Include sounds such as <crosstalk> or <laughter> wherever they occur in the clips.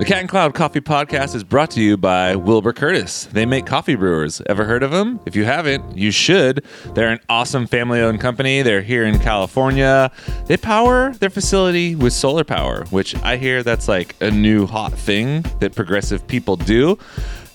The Cat and Cloud Coffee Podcast is brought to you by Wilbur Curtis. They make coffee brewers. Ever heard of them? If you haven't, you should. They're an awesome family owned company. They're here in California. They power their facility with solar power, which I hear that's like a new hot thing that progressive people do.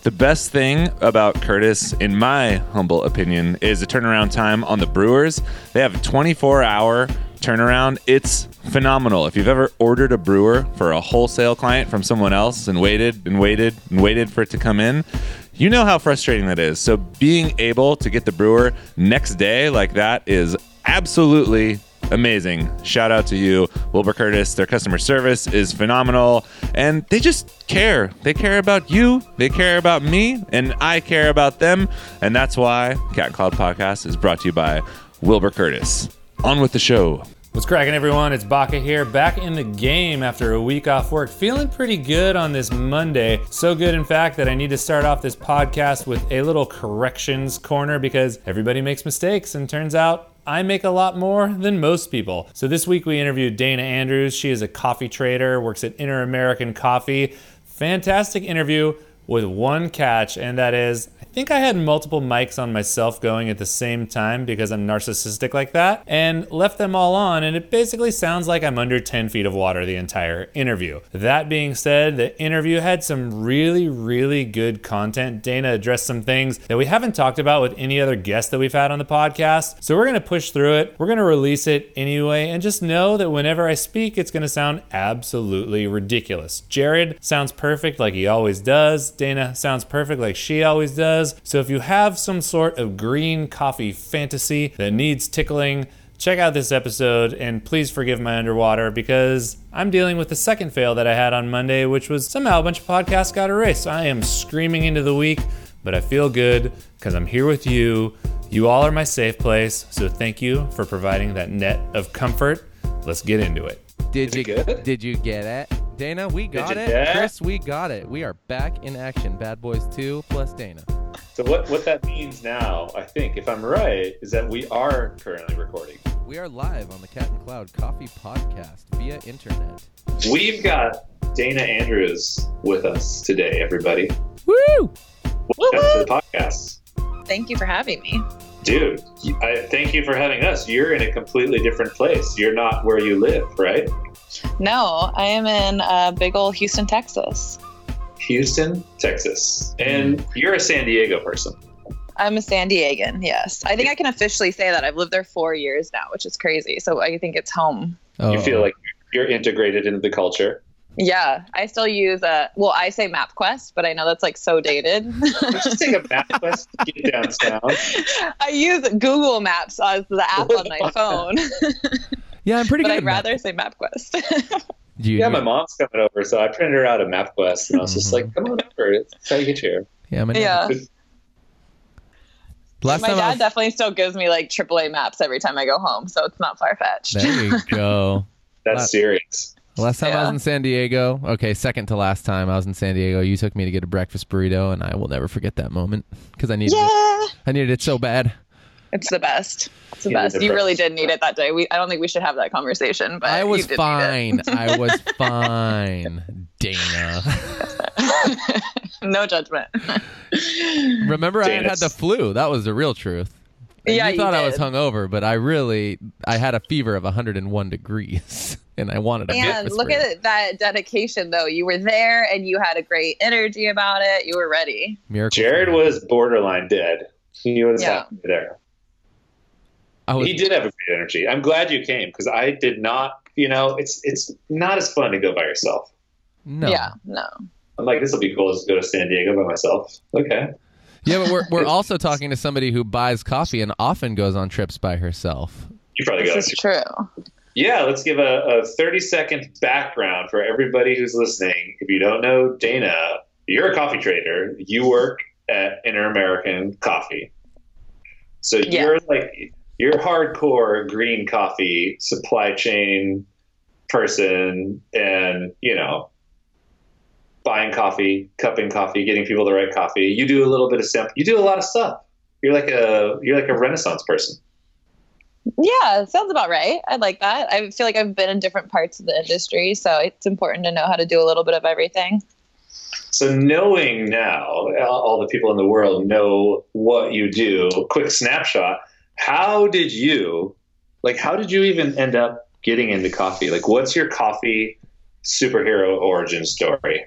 The best thing about Curtis, in my humble opinion, is the turnaround time on the brewers. They have a 24 hour turnaround. It's phenomenal. If you've ever ordered a brewer for a wholesale client from someone else and waited and waited and waited for it to come in, you know how frustrating that is. So being able to get the brewer next day like that is absolutely amazing. Shout out to you, Wilbur Curtis. Their customer service is phenomenal and they just care. They care about you, they care about me, and I care about them. And that's why Cat Cloud Podcast is brought to you by Wilbur Curtis. On with the show. What's cracking, everyone? It's Baca here, back in the game after a week off work. Feeling pretty good on this Monday. So good, in fact, that I need to start off this podcast with a little corrections corner because everybody makes mistakes, and turns out I make a lot more than most people. So this week we interviewed Dana Andrews. She is a coffee trader, works at Inter American Coffee. Fantastic interview with one catch, and that is think I had multiple mics on myself going at the same time because I'm narcissistic like that, and left them all on, and it basically sounds like I'm under 10 feet of water the entire interview. That being said, the interview had some really, really good content. Dana addressed some things that we haven't talked about with any other guest that we've had on the podcast, so we're gonna push through it. We're gonna release it anyway, and just know that whenever I speak, it's gonna sound absolutely ridiculous. Jared sounds perfect like he always does. Dana sounds perfect like she always does. So if you have some sort of green coffee fantasy that needs tickling, check out this episode and please forgive my underwater because I'm dealing with the second fail that I had on Monday, which was somehow a bunch of podcasts got erased. I am screaming into the week, but I feel good because I'm here with you. You all are my safe place. So thank you for providing that net of comfort. Let's get into it. Did you good? did you get it? Dana, we got it. get it? Chris, we got it. We are back in action. Bad Boys 2 plus Dana. So what what that means now, I think, if I'm right, is that we are currently recording. We are live on the Cat and Cloud Coffee Podcast via internet. We've got Dana Andrews with us today, everybody. Woo! Welcome to the podcast. Thank you for having me. Dude, I thank you for having us. You're in a completely different place. You're not where you live, right? No, I am in uh, big old Houston, Texas. Houston, Texas. And you're a San Diego person. I'm a San Diegan, yes. I think I can officially say that. I've lived there four years now, which is crazy. So I think it's home. Oh, You feel like you're integrated into the culture. Yeah, I still use a well, I say MapQuest, but I know that's like so dated. <laughs> Just take a map quest, get downtown. <laughs> I use Google Maps as the app on my phone, <laughs> yeah, I'm pretty but good. I'd at that. rather say MapQuest. You, Yeah, my mom's coming over, so I printed her out a MapQuest, and I was just Mhm. like, "Come on over, that's how you get here." Yeah, my yeah. Last my time dad was- definitely still gives me like AAA maps every time I go home, so it's not far fetched. There you go. That's Wow. serious. Last time I was in San Diego, okay, second to last time I was in San Diego, you took me to get a breakfast burrito, and I will never forget that moment because I needed it. I needed it so bad. it's the best. It's the Yeah, best. You really did need it that day. We I don't think we should have that conversation, but I you was did need it. fine. <laughs> I was fine, Dana. <laughs> no judgment. Remember, I had had the flu. That was the real truth. And Yeah, you you thought I was did. hungover, but I really I had a fever of 101 degrees, <laughs> and I wanted a and look at it, that dedication, though. You were there and you had a great energy about it. You were ready. Miracle. Jared was borderline dead. He was Yeah. happy there. I was, He did have a great energy. I'm glad you came because I did not. You know, it's it's not as fun to go by yourself. no. Yeah, no. I'm like, this will be cool. Just go to San Diego by myself. Okay. Yeah, but we're we're also talking to somebody who buys coffee and often goes on trips by herself. You probably got This it. is true. Yeah, let's give a, a 30 second background for everybody who's listening. If you don't know Dana, you're a coffee trader. You work at Inter American Coffee. So Yeah. you're like, you're hardcore green coffee supply chain person and, you know, buying coffee, cupping coffee, getting people the right coffee. You do a little bit of simp. You do a lot of stuff. You're like a you're like a renaissance person. Yeah, sounds about right. I like that. I feel like I've been in different parts of the industry, so it's important to know how to do a little bit of everything. So knowing now, all the people in the world know what you do. Quick snapshot. How did you, like, how did you even end up getting into coffee? Like, what's your coffee superhero origin story?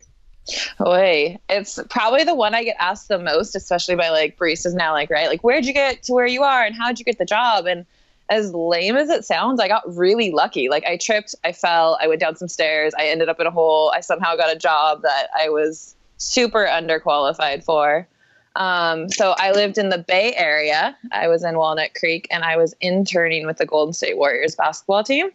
Wait, it's probably the one I get asked the most, especially by like baristas now. Like, right, like, where'd you get to where you are, and how'd you get the job? And as lame as it sounds, I got really lucky. Like, I tripped, I fell, I went down some stairs, I ended up in a hole. I somehow got a job that I was super underqualified for. Um, so I lived in the Bay Area. I was in Walnut Creek, and I was interning with the Golden State Warriors basketball team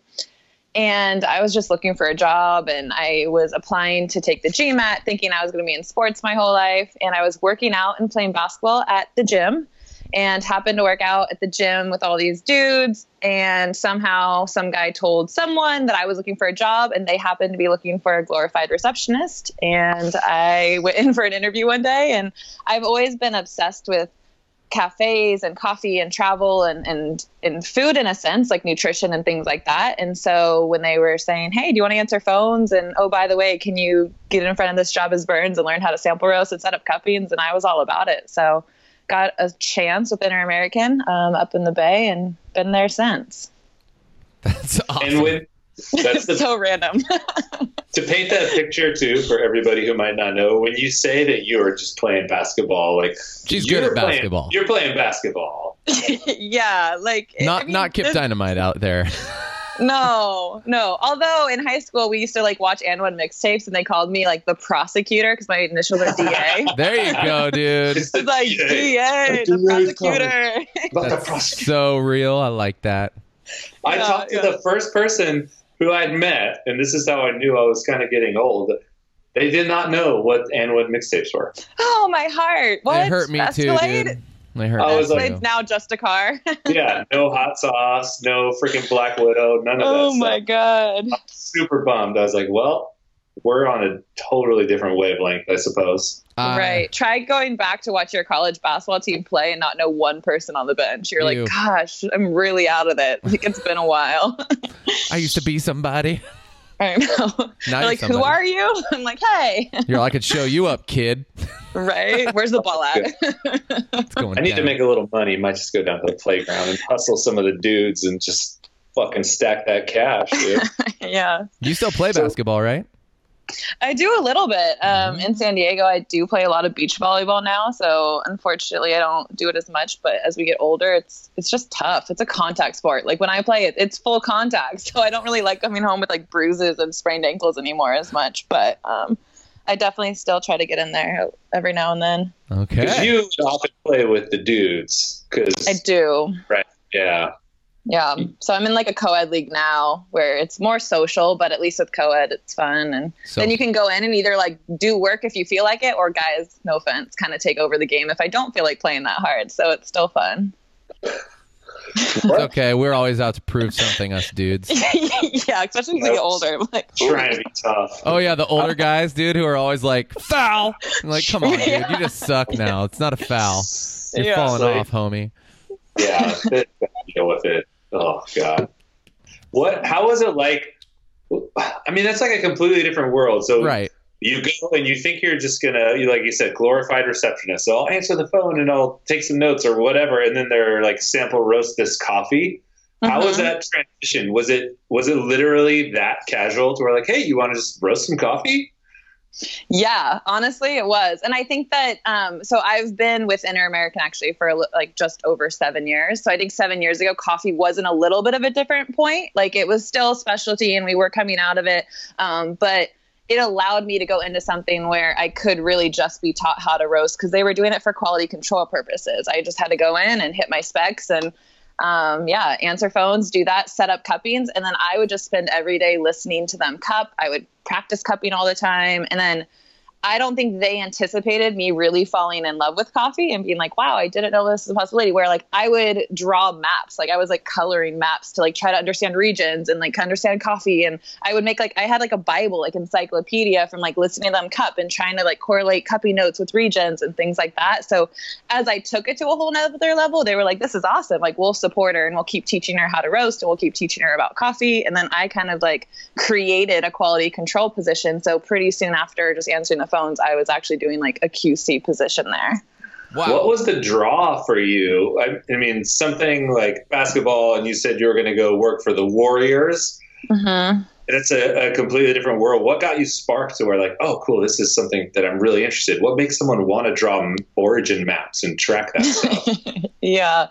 and I was just looking for a job and I was applying to take the GMAT thinking I was going to be in sports my whole life. And I was working out and playing basketball at the gym and happened to work out at the gym with all these dudes. And somehow some guy told someone that I was looking for a job and they happened to be looking for a glorified receptionist. And I went in for an interview one day and I've always been obsessed with cafes and coffee and travel and, and and food in a sense like nutrition and things like that. And so when they were saying hey do you want to answer phones? and oh by the way can you get in front of this Jabez Burns and learn how to sample roast and set up cup beans and i was all about it. So got a chance with inter-american um, up in the bay and been there since. That's awesome. And when that's the <laughs> so random <laughs> to paint that picture too for everybody who might not know when you say that you are just playing basketball like She's you're good at playing- basketball. you're playing basketball <laughs> yeah like not I mean, not Kip this- Dynamite out there. No, no. Although in high school we used to like watch AND1 mixtapes, and they called me like the prosecutor because my initials are DA. There you go, dude. It's It's like DA. DA, the DA 's prosecutor. About the That's prosecutor. so real. I like that. I Yeah, talked to yeah. the first person who I'd met, and this is how I knew I was kind of getting old. They did not know what AND1 mixtapes were. Oh my heart! What? They hurt me too, Escalade? dude. They hurt I me was like- too. Now just a car. <laughs> Yeah, no hot sauce, no freaking Black Widow, none of oh that my stuff. god! I'm super bummed. I was like, well, we're on a totally different wavelength, I suppose. Uh, right. Try going back to watch your college basketball team play and not know one person on the bench. You're Ew. like, gosh, I'm really out of it. Like it's been a while. <laughs> I used to be somebody. <laughs> I know. Now They're you're like, who are you? <laughs> I'm like, hey, You're like, I could show you up, kid. right? Where's the ball at? It's going I need down. to make a little money. Might just go down to the playground and hustle some of the dudes and just fucking stack that cash, dude. yeah. You still play So- basketball, right? I do a little bit. Um, Mhm. In San Diego, I do play a lot of beach volleyball now. So unfortunately, I don't do it as much. But as we get older, it's it's just tough. It's a contact sport. Like when I play it, it's full contact. <laughs> So I don't really like coming home with like bruises and sprained ankles anymore as much. But um, I definitely still try to get in there every now and then. Because Okay. you often play with the dudes. because I do. Right. yeah, Yeah. So I'm in like a co-ed league now where it's more social, but at least with co-ed, it's fun. And So, then you can go in and either like do work if you feel like it, or guys, no offense, kind of take over the game if I don't feel like playing that hard. So it's still fun. it's okay. We're always out to prove something, us dudes. <laughs> yeah, especially as we get older. I'm like, trying to be tough. Oh yeah, the older guys, dude, who are always like foul. I'm like, come on, dude, you just suck now. It's not a foul. You're Yeah. falling Like- off, homie. Yeah, deal with it. Oh god, what? How was it like? I mean, that's like a completely different world. So Right. you go and you think you're just gonna, you like you said, glorified receptionist. So I'll answer the phone and I'll take some notes or whatever, and then they're like sample roast this coffee. How was Mhm. that transition? Was it was it literally that casual to where like, hey, you want to just roast some coffee? Yeah, honestly, it was. And I think that, um, so I've been with Inter American actually for like just over seven years. So I think seven years ago, coffee wasn't a little bit of a different point. Like it was still specialty and we were coming out of it. Um, but it allowed me to go into something where I could really just be taught how to roast because they were doing it for quality control purposes. I just had to go in and hit my specs and um, yeah, answer phones, do that, set up cuppings, and then I would just spend every day listening to them cup. I would practice cupping all the time, and then I don't think they anticipated me really falling in love with coffee and being like, wow, I didn't know this was a possibility. Where like I would draw maps, like I was like coloring maps to like try to understand regions and like understand coffee. And I would make like, I had like a Bible, like encyclopedia from like listening to them cup and trying to like correlate cupping notes with regions and things like that. So as I took it to a whole nother level, they were like, this is awesome. Like we'll support her and we'll keep teaching her how to roast and we'll keep teaching her about coffee. And then I kind of like created a quality control position. So pretty soon after just answering the phones, I was actually doing like a QC position there. Wow. What was the draw for you? I, I mean, something like basketball, and you said you were going to go work for the Warriors. Mm-hmm. It's a, a completely different world. What got you sparked to where, like, oh, cool, this is something that I'm really interested. What makes someone want to draw origin maps and track that stuff? <laughs> yeah.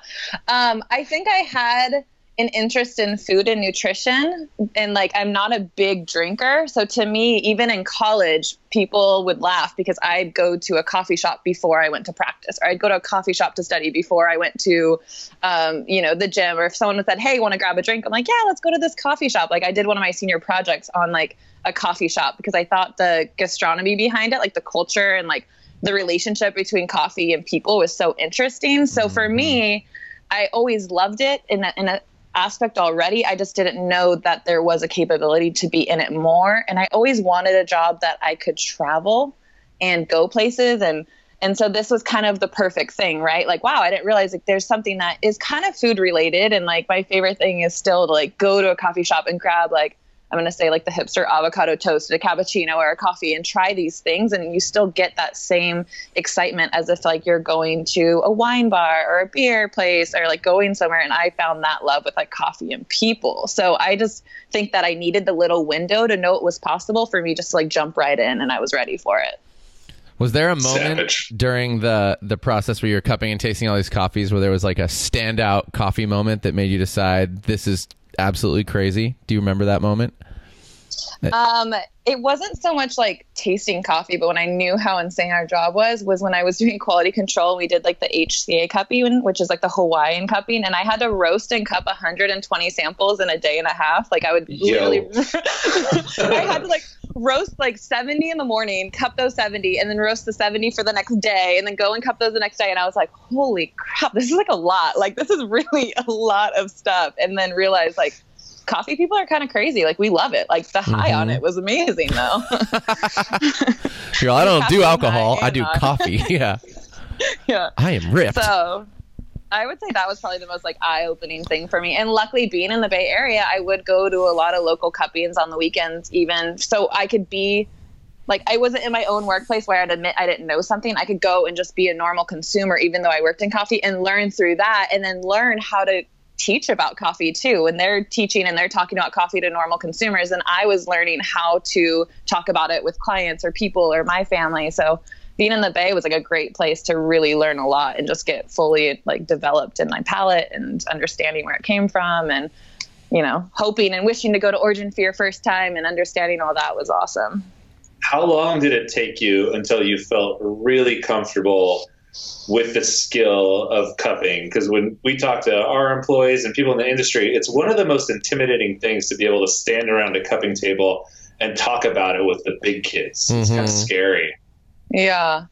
Um, I think I had an interest in food and nutrition and like I'm not a big drinker. So to me even in college people would laugh because I'd go to a coffee shop before I went to practice or I'd go to a coffee shop to study before I went to um, you know the gym. Or if someone said hey want to grab a drink? I'm like yeah let's go to this coffee shop. Like I did one of my senior projects on like a coffee shop because I thought the gastronomy behind it like the culture and like the relationship between coffee and people was so interesting. So for me I always loved it in a, in a aspect already. I just didn't know that there was a capability to be in it more. And I always wanted a job that I could travel and go places and and so this was kind of the perfect thing, right? Like, wow, I didn't realize like there's something that is kind of food related. And like my favorite thing is still to like go to a coffee shop and grab like I'm going to say like the hipster avocado toast, a cappuccino, or a coffee, and try these things, and you still get that same excitement as if like you're going to a wine bar or a beer place or like going somewhere. And I found that love with like coffee and people. So I just think that I needed the little window to know it was possible for me just to like jump right in, and I was ready for it. Was there a moment Savage. during the the process where you were cupping and tasting all these coffees where there was like a standout coffee moment that made you decide this is absolutely crazy? Do you remember that moment? Um, it wasn't so much like tasting coffee, but when I knew how insane our job was, was when I was <laughs> doing quality control. We did like the HCA cupping, which is like the Hawaiian cupping, and I had to roast and cup 120 samples in a day and a half. Like I would Yo. literally, <laughs> I had to like roast like 70 in the morning, cup those 70, and then roast the 70 for the next day, and then go and cup those the next day. And I was like, holy crap, this is like a lot. Like this is really <laughs> a lot of stuff. And then realized like coffee people are kind of crazy. Like we love it. Like the high on Mhm. it was amazing though. <laughs> You're I don't do alcohol. I do on. coffee. <laughs> yeah. yeah. I am ripped. So I would say that was probably the most like eye-opening thing for me. And luckily, being in the Bay Area, I would go to a lot of local cuppings on the weekends, even so I could be like I wasn't in my own workplace where I'd admit I didn't know something. I could go and just be a normal consumer, even though I worked in coffee, and learn through that, and then learn how to teach about coffee too. And they're teaching and they're talking about coffee to normal consumers, and I was learning how to talk about it with clients or people or my family. So being in the bay was like a great place to really learn a lot and just get fully like developed in my palate and understanding where it came from and you know hoping and wishing to go to origin for your first time and understanding all that was awesome How long did it take you until you felt really comfortable with the skill of cupping? Because when we talk to our employees and people in the industry, it's one of the most intimidating things to be able to stand around a cupping table and talk about it with the big kids. It's kind of mm-hmm. scary. yeah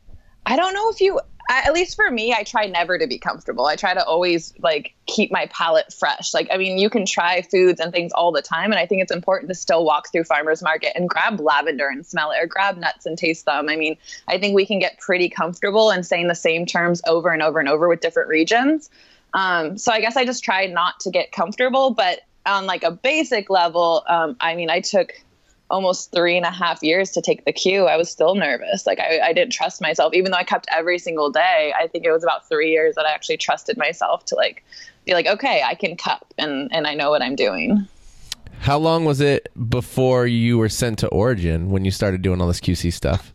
i don't know if you I, at least for me i try never to be comfortable. I try to always like keep my palate fresh. Like i mean you can try foods and things all the time and i think it's important to still walk through farmers market and grab lavender and smell it or grab nuts and taste them. I mean i think we can get pretty comfortable in saying the same terms over and over and over with different regions. Um, so i guess i just try not to get comfortable but on like a basic level um, i mean i took almost three and a half years to take the Q, I was still nervous. Like I, I didn't trust myself, even though I kept every single day. I think it was about three years that I actually trusted myself to like be like, okay, I can cup and and I know what I'm doing. How long was it before you were sent to Origin when you started doing all this QC stuff?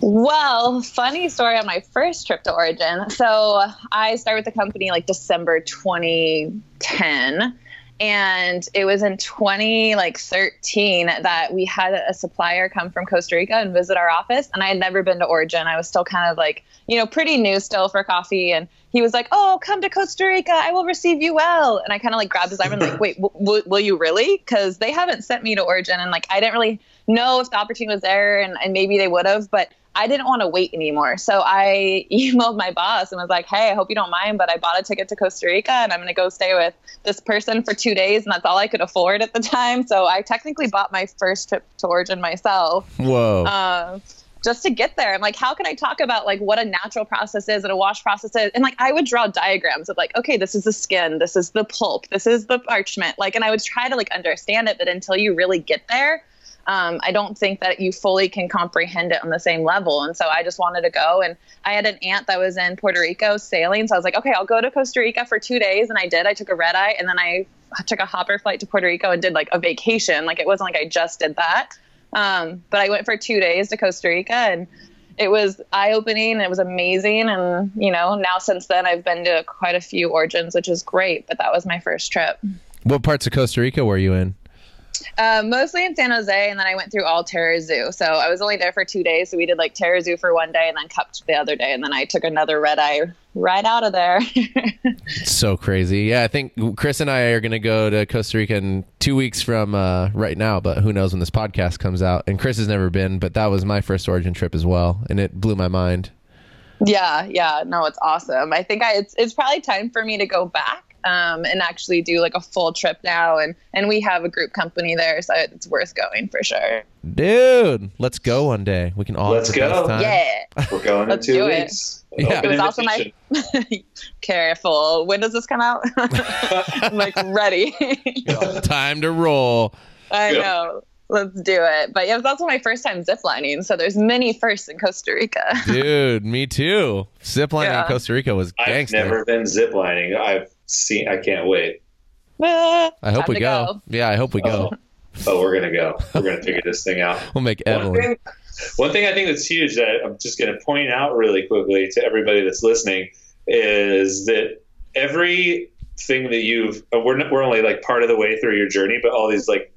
Well, funny story on my first trip to Origin. So I started with the company like December 2010. And it was in 20 like 13 that we had a supplier come from Costa Rica and visit our office. And I had never been to Origin. I was still kind of like, you know, pretty new still for coffee. And he was like, "Oh, come to Costa Rica. I will receive you well." And I kind of like grabbed his arm and like, "Wait, w- w- will you really?" Because they haven't sent me to Origin, and like I didn't really know if the opportunity was there, and, and maybe they would have, but I didn't want to wait anymore. So I <laughs> emailed my boss and was like, "Hey, I hope you don't mind, but I bought a ticket to Costa Rica, and I'm going to go stay with this person for two days, and that's all I could afford at the time. So I technically bought my first trip to Origin myself." Whoa. um, just to get there. I'm like, how can I talk about like what a natural process is and a wash process is? And like, I would draw diagrams of like, okay, this is the skin, this is the pulp, this is the parchment. Like, and I would try to like understand it, but until you really get there, um, I don't think that you fully can comprehend it on the same level. And so I just wanted to go. And I had an aunt that was in Puerto Rico sailing. So I was like, okay, I'll go to Costa Rica for two days. And I did. I took a red eye and then I took a hopper flight to Puerto Rico and did like a vacation. Like it wasn't like I just did that. Um, but I went for two days to Costa Rica and it was eye opening it was amazing. And, you know, now since then I've been to quite a few origins, which is great. But that was my first trip. What parts of Costa Rica were you in? Uh, mostly in San Jose, and then I went through all Tarrazú. So I was only there for two days. So we did like Tarrazú for one day, and then Cupped the other day, and then I took another red eye right out of there. <laughs> so crazy. Yeah, I think Chris and I are going to go to Costa Rica in two weeks from uh, right now, but who knows when this podcast comes out. And Chris has never been, but that was my first origin trip as well, and it blew my mind. Yeah, yeah, no, it's awesome. I think I it's it's probably time for me to go back um, and actually do like a full trip now. And and we have a group company there, so it's worth going for sure. Dude, let's go one day. We can all Let's go. best time. Yeah, We're going in Let's two do it. Yeah. It was also my <laughs> careful. When does this come out? <laughs> I'm like ready. <laughs> Time to roll. I Yeah. know. Let's do it. But yeah, it was also my first time ziplining, so there's many firsts in Costa Rica. Dude, me too. Ziplining Yeah. in Costa Rica was I've never been ziplining. I've seen. I can't wait. <laughs> I hope Time we go. go. Yeah, I hope we go. Oh. Oh, we're gonna go. We're gonna figure this thing out. We'll make One Evelyn. thing, one thing I think that's huge that I'm just going to point out really quickly to everybody that's listening is that everything that you've uh, we're we're only like part of the way through your journey, but all these like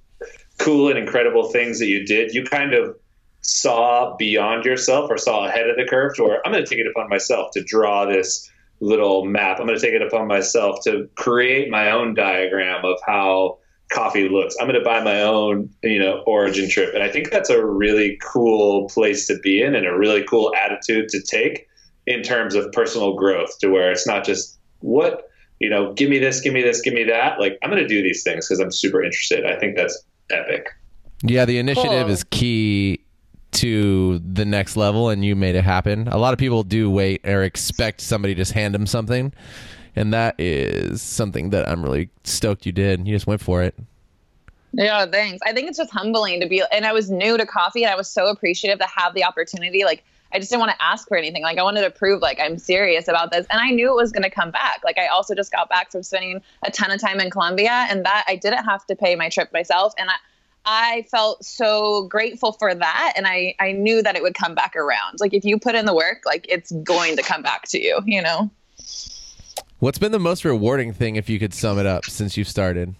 cool and incredible things that you did, you kind of saw beyond yourself or saw ahead of the curve. To where I'm going to take it upon myself to draw this little map. I'm going to take it upon myself to create my own diagram of how coffee looks. I'm going to buy my own, you know, origin trip. And I think that's a really cool place to be in and a really cool attitude to take in terms of personal growth to where it's not just what, you know, give me this, give me this, give me that. Like I'm going to do these things because I'm super interested. I think that's epic. Yeah, the initiative Cool. is key to the next level, and you made it happen. A lot of people do wait or expect somebody to just hand them something, and that is something that I'm really stoked you did. You just went for it. Yeah, thanks. I think it's just humbling to be, and I was new to coffee, and I was so appreciative to have the opportunity. Like, I just didn't want to ask for anything. Like, I wanted to prove like I'm serious about this, and I knew it was going to come back. Like, I also just got back from spending a ton of time in Colombia, and that I didn't have to pay my trip myself, and I. I felt so grateful for that and I, I knew that it would come back around. Like if you put in the work, like it's going to come back to you, you know? What's been the most rewarding thing, if you could sum it up, since you've started?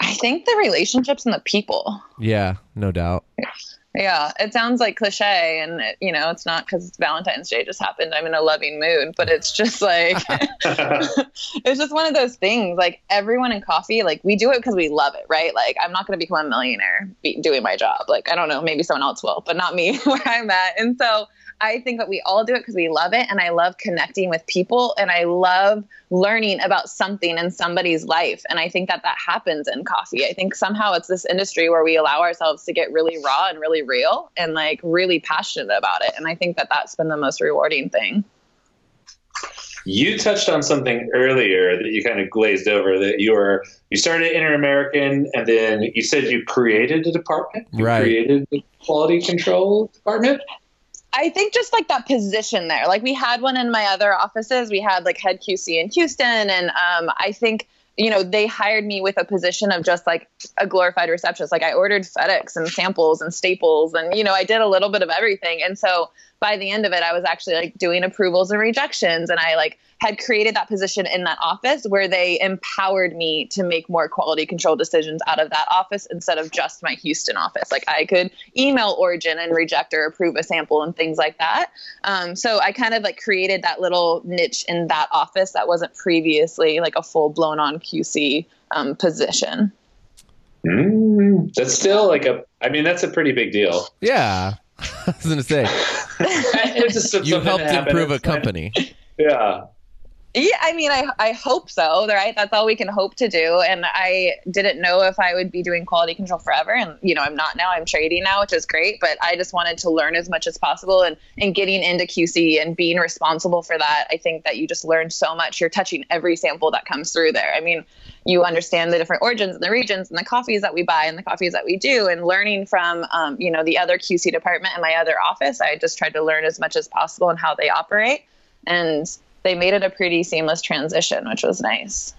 I think the relationships and the people. Yeah, no doubt. Yeah, it sounds like cliche, and it, you know, it's not because Valentine's Day just happened. I'm in a loving mood, but it's just like <laughs> <laughs> it's just one of those things. Like everyone in coffee, like we do it because we love it, right? Like I'm not going to become a millionaire be, doing my job. Like I don't know, maybe someone else will, but not me <laughs> where I'm at. And so I think that we all do it because we love it, and I love connecting with people, and I love learning about something in somebody's life. And I think that that happens in coffee. I think somehow it's this industry where we allow ourselves to get really raw and really real and like really passionate about it. And I think that that's been the most rewarding thing. You touched on something earlier that you kind of glazed over that you were you started Inter American and then you said you created a department. You Right. created the quality control department. I think just like that position there. Like we had one in my other offices. We had like head QC in Houston, and um, I think you know they hired me with a position of just like a glorified receptionist. Like I ordered FedEx and samples and staples, and you know I did a little bit of everything. And so by the end of it, I was actually like doing approvals and rejections, and I like had created that position in that office where they empowered me to make more quality control decisions out of that office instead of just my Houston office. Like I could email Origin and reject or approve a sample and things like that. Um, so I kind of like created that little niche in that office that wasn't previously like a full blown on QC um, position. Mm, that's still like a. I mean, that's a pretty big deal. Yeah. <laughs> I was going to say, <laughs> It's just you helped improve a company. Yeah. Yeah, I mean, I, I hope so, right? That's all we can hope to do. And I didn't know if I would be doing quality control forever. And, you know, I'm not now, I'm trading now, which is great. But I just wanted to learn as much as possible. And, and getting into QC and being responsible for that, I think that you just learn so much. You're touching every sample that comes through there. I mean, you understand the different origins and the regions and the coffees that we buy and the coffees that we do. And learning from, um, you know, the other QC department in my other office, I just tried to learn as much as possible and how they operate. And they made it a pretty seamless transition, which was nice.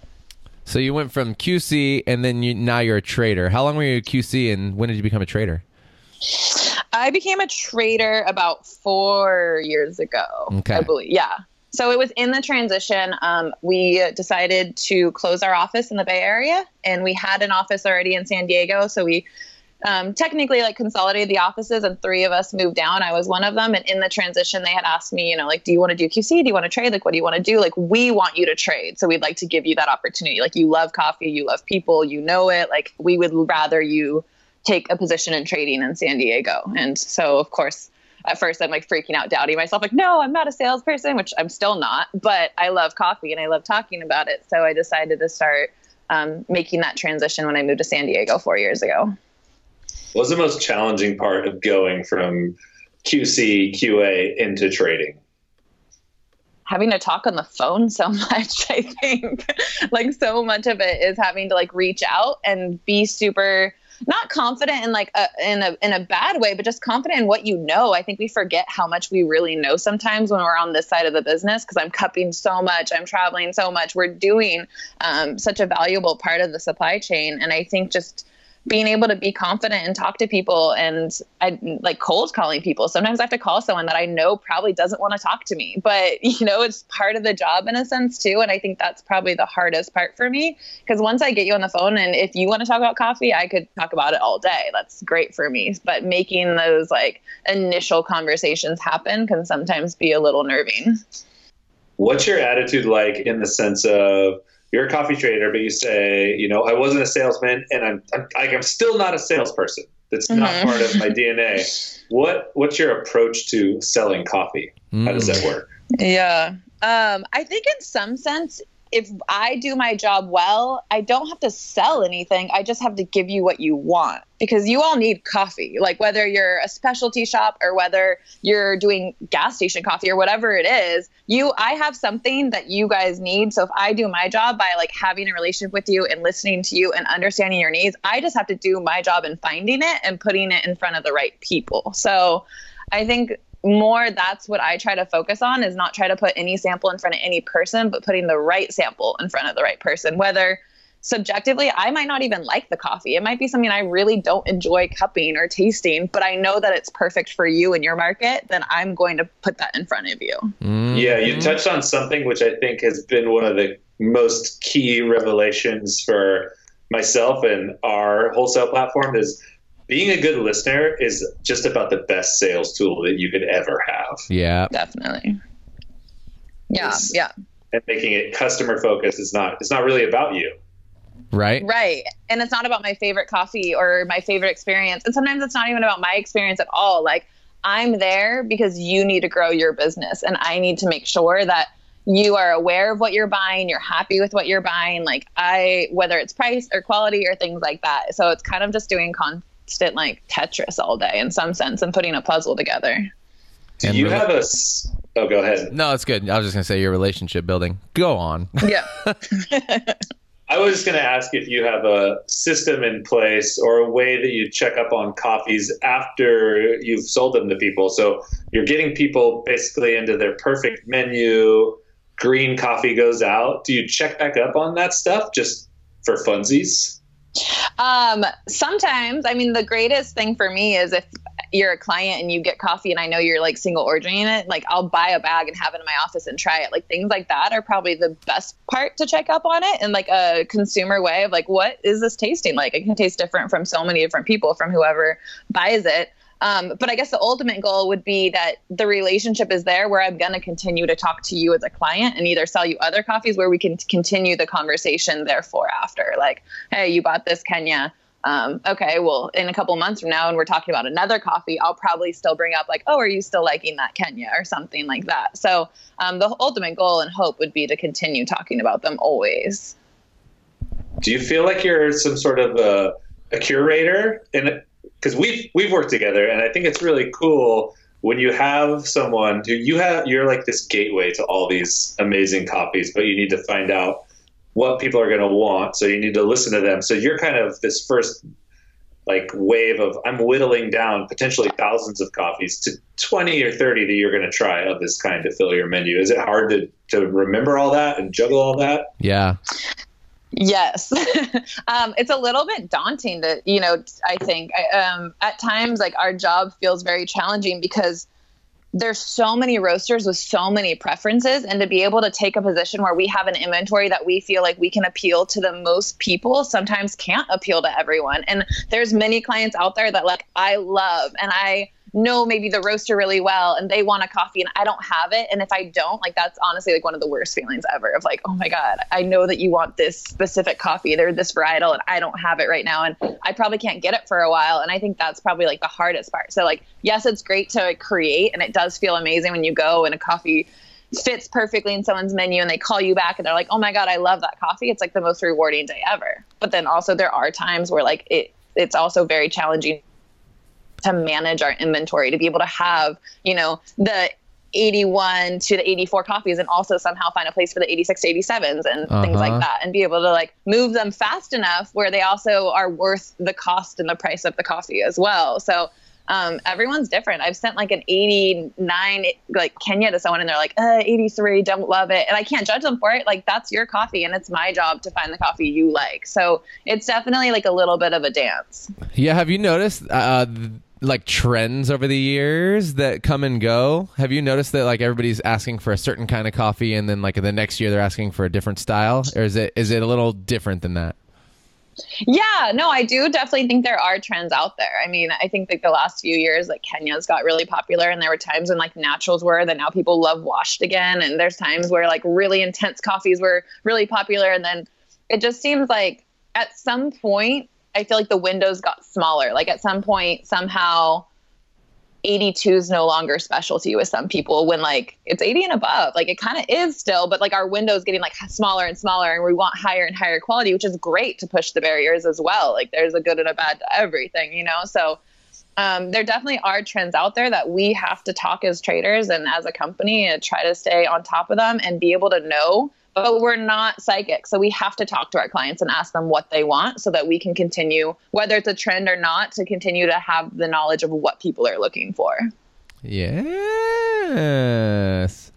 So you went from QC and then you now you're a trader. How long were you QC and when did you become a trader? I became a trader about four years ago. Okay. I believe. Yeah. So it was in the transition. Um, we decided to close our office in the Bay Area, and we had an office already in San Diego. So we um, technically like consolidated the offices and three of us moved down. I was one of them. And in the transition, they had asked me, you know, like, do you want to do QC? Do you want to trade? Like, what do you want to do? Like, we want you to trade. So we'd like to give you that opportunity. Like, you love coffee, you love people, you know it. Like, we would rather you take a position in trading in San Diego. And so, of course, at first I'm like freaking out, doubting myself, like, no, I'm not a salesperson, which I'm still not, but I love coffee and I love talking about it. So I decided to start um, making that transition when I moved to San Diego four years ago. Was the most challenging part of going from QC, QA into trading? having to talk on the phone so <laughs> much i think. Like so much of it is having to like reach out and be super not confident in like a, in a in a bad way but just confident in what you know. I think we forget how much we really know sometimes when we're on this side of the business because i'm cupping so much i'm traveling so much. We're doing um, such a valuable part of the supply chain. And i think just being able to be confident and talk to people and I like cold calling people. Sometimes I have to call someone that I know probably doesn't want to talk to me, but <laughs> you know, it's part of the job in a sense too. And I think that's probably the hardest part for me because once I get you on the phone and if you want to talk about coffee, I could talk about it all day. That's great for me. But making those like initial conversations happen can sometimes be a little nerving. What's your attitude like in the sense of you're a coffee trader, but you say, you know, I wasn't a salesman, and I'm I'm, I'm still not a salesperson. That's mm-hmm. not part of my DNA. What what's your approach to selling coffee? Mm. How does that work? Yeah, um, I think in some sense if I do my job well, I don't have to sell anything. I just have to give you what you want because you all need coffee. Like whether you're a specialty shop or whether you're doing gas station coffee or whatever it is, you I have something that you guys need. So if I do my job by like having a relationship with you and listening to you and understanding your needs, I just have to do my job in finding it and putting it in front of the right people. So I think more that's what I try to focus on is not try to put any sample in front of any person, but putting the right sample in front of the right person. Whether subjectively, I might not even like the coffee. It might be something I really don't enjoy cupping or tasting, but I know that it's perfect for you and your market, then I'm going to put that in front of you. Mm-hmm. Yeah, you touched on something which I think has been one of the most key revelations for myself and our wholesale platform is being a good listener is just about the best sales tool that you could ever have. Yeah. Definitely. Yeah. It's, yeah. And making it customer focused is not it's not really about you. Right. Right. And it's not about my favorite coffee or my favorite experience. And sometimes it's not even about my experience at all. Like I'm there because you need to grow your business and I need to make sure that you are aware of what you're buying, you're happy with what you're buying, like I whether it's price or quality or things like that. So it's kind of just doing con- constant like Tetris all day in some sense and putting a puzzle together. Do and you have a? Oh, go ahead. No, it's good. I was just gonna say your relationship building. Go on. Yeah. <laughs> I was just going to ask if you have a system in place or a way that you check up on coffees after you've sold them to people. So you're getting people basically into their perfect menu. Green coffee goes out. Do you check back up on that stuff just for funsies? Um, sometimes, I mean, the greatest thing for me is if you're a client and you get coffee and I know you're like single ordering it, like I'll buy a bag and have it in my office and try it. Like things like that are probably the best part to check up on it in like a consumer way of like, what is this tasting like? It can taste different from so many different people from whoever buys it. Um, but I guess the ultimate goal would be that the relationship is there where I'm going to continue to talk to you as a client and either sell you other coffees where we can continue the conversation therefore after. Like, hey, you bought this Kenya. um, okay, well, in a couple months from now, and we're talking about another coffee, I'll probably still bring up like, oh, are you still liking that Kenya or something like that. So um, the ultimate goal and hope would be to continue talking about them always. Do you feel like you're some sort of a, a curator? And because we've we've worked together, and I think it's really cool when you have someone who you have you're like this gateway to all these amazing copies, but you need to find out what people are going to want. So you need to listen to them. So you're kind of this first like wave of I'm whittling down potentially thousands of coffees to 20 or 30 that you're going to try of this kind to fill your menu. Is it hard to, to remember all that and juggle all that? Yeah. Yes. <laughs> um, it's a little bit daunting to, you know, I think I, um, at times like our job feels very challenging because there's so many roasters with so many preferences and to be able to take a position where we have an inventory that we feel like we can appeal to the most people sometimes can't appeal to everyone and there's many clients out there that like i love and i know maybe the roaster really well and they want a coffee and I don't have it. And if I don't, like that's honestly like one of the worst feelings ever of like, oh my God, I know that you want this specific coffee. They're this varietal and I don't have it right now. And I probably can't get it for a while. And I think that's probably like the hardest part. So like, yes, it's great to create and it does feel amazing when you go and a coffee fits perfectly in someone's menu and they call you back and they're like, oh my God, I love that coffee. It's like the most rewarding day ever. But then also there are times where like it, it's also very challenging to manage our inventory to be able to have you know the 81 to the 84 copies and also somehow find a place for the 86 to 87s and uh-huh. things like uh-huh. that and be able to like move them fast enough where they also are worth the cost and the price of the coffee as well so um, everyone's different. I've sent like an 89 like Kenya to someone and they're like, uh, 83, don't love it. And I can't judge them for it. Like that's your coffee and it's my job to find the coffee you like. So it's definitely like a little bit of a dance. Yeah. Have you noticed, uh, like trends over the years that come and go? Have you noticed that like everybody's asking for a certain kind of coffee and then like the next year they're asking for a different style? Or is it is it a little different than that? Yeah, no, I do definitely think there are trends out there. I mean, I think like the last few years, like Kenya's got really popular, and there were times when like naturals were, that now people love washed again, and there's times where like really intense coffees were really popular, and then it just seems like at some point I feel like the windows got smaller. Like at some point, somehow 82 is no longer specialty with some people when like it's 80 and above. Like it kind of is still, but like our window is getting like smaller and smaller and we want higher and higher quality, which is great to push the barriers as well. Like there's a good and a bad to everything, you know? So um, there definitely are trends out there that we have to talk as traders and as a company and try to stay on top of them and be able to know but we're not psychic. So we have to talk to our clients and ask them what they want so that we can continue, whether it's a trend or not, to continue to have the knowledge of what people are looking for. Yes.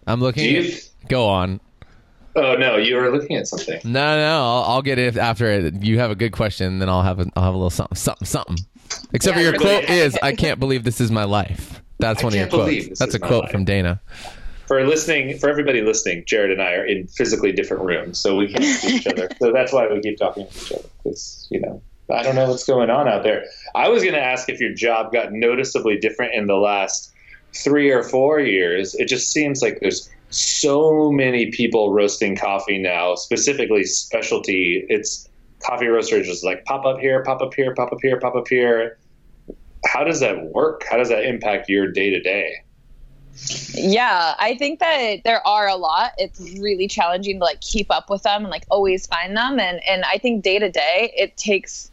I'm looking at, go on. Oh no, you were looking at something. No, no, I'll, I'll get it after it. You have a good question, then I'll have a, I'll have a little something, something, something. Except yeah, for your quote is, "I can't believe this is my life." That's I one of your quotes. That's a quote life. from Dana for listening, for everybody listening, Jared and I are in physically different rooms, so we can't see each other. <laughs> So that's why we keep talking to each other because you know I don't know what's going on out there. I was going to ask if your job got noticeably different in the last three or four years. It just seems like there's so many people roasting coffee now, specifically specialty. It's coffee roasters just like pop up here, pop up here, pop up here, pop up here. How does that work? How does that impact your day to day? Yeah, I think that there are a lot. It's really challenging to like keep up with them and like always find them. And and I think day to day it takes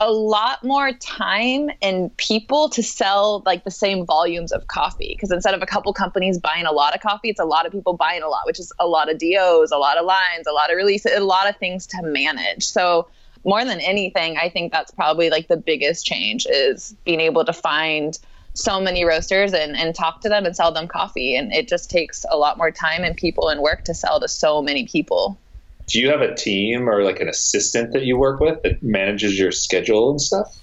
a lot more time and people to sell like the same volumes of coffee because instead of a couple companies buying a lot of coffee it's a lot of people buying a lot which is a lot of dos a lot of lines a lot of releases a lot of things to manage so more than anything i think that's probably like the biggest change is being able to find so many roasters and, and talk to them and sell them coffee. And it just takes a lot more time and people and work to sell to so many people. Do you have a team or like an assistant that you work with that manages your schedule and stuff?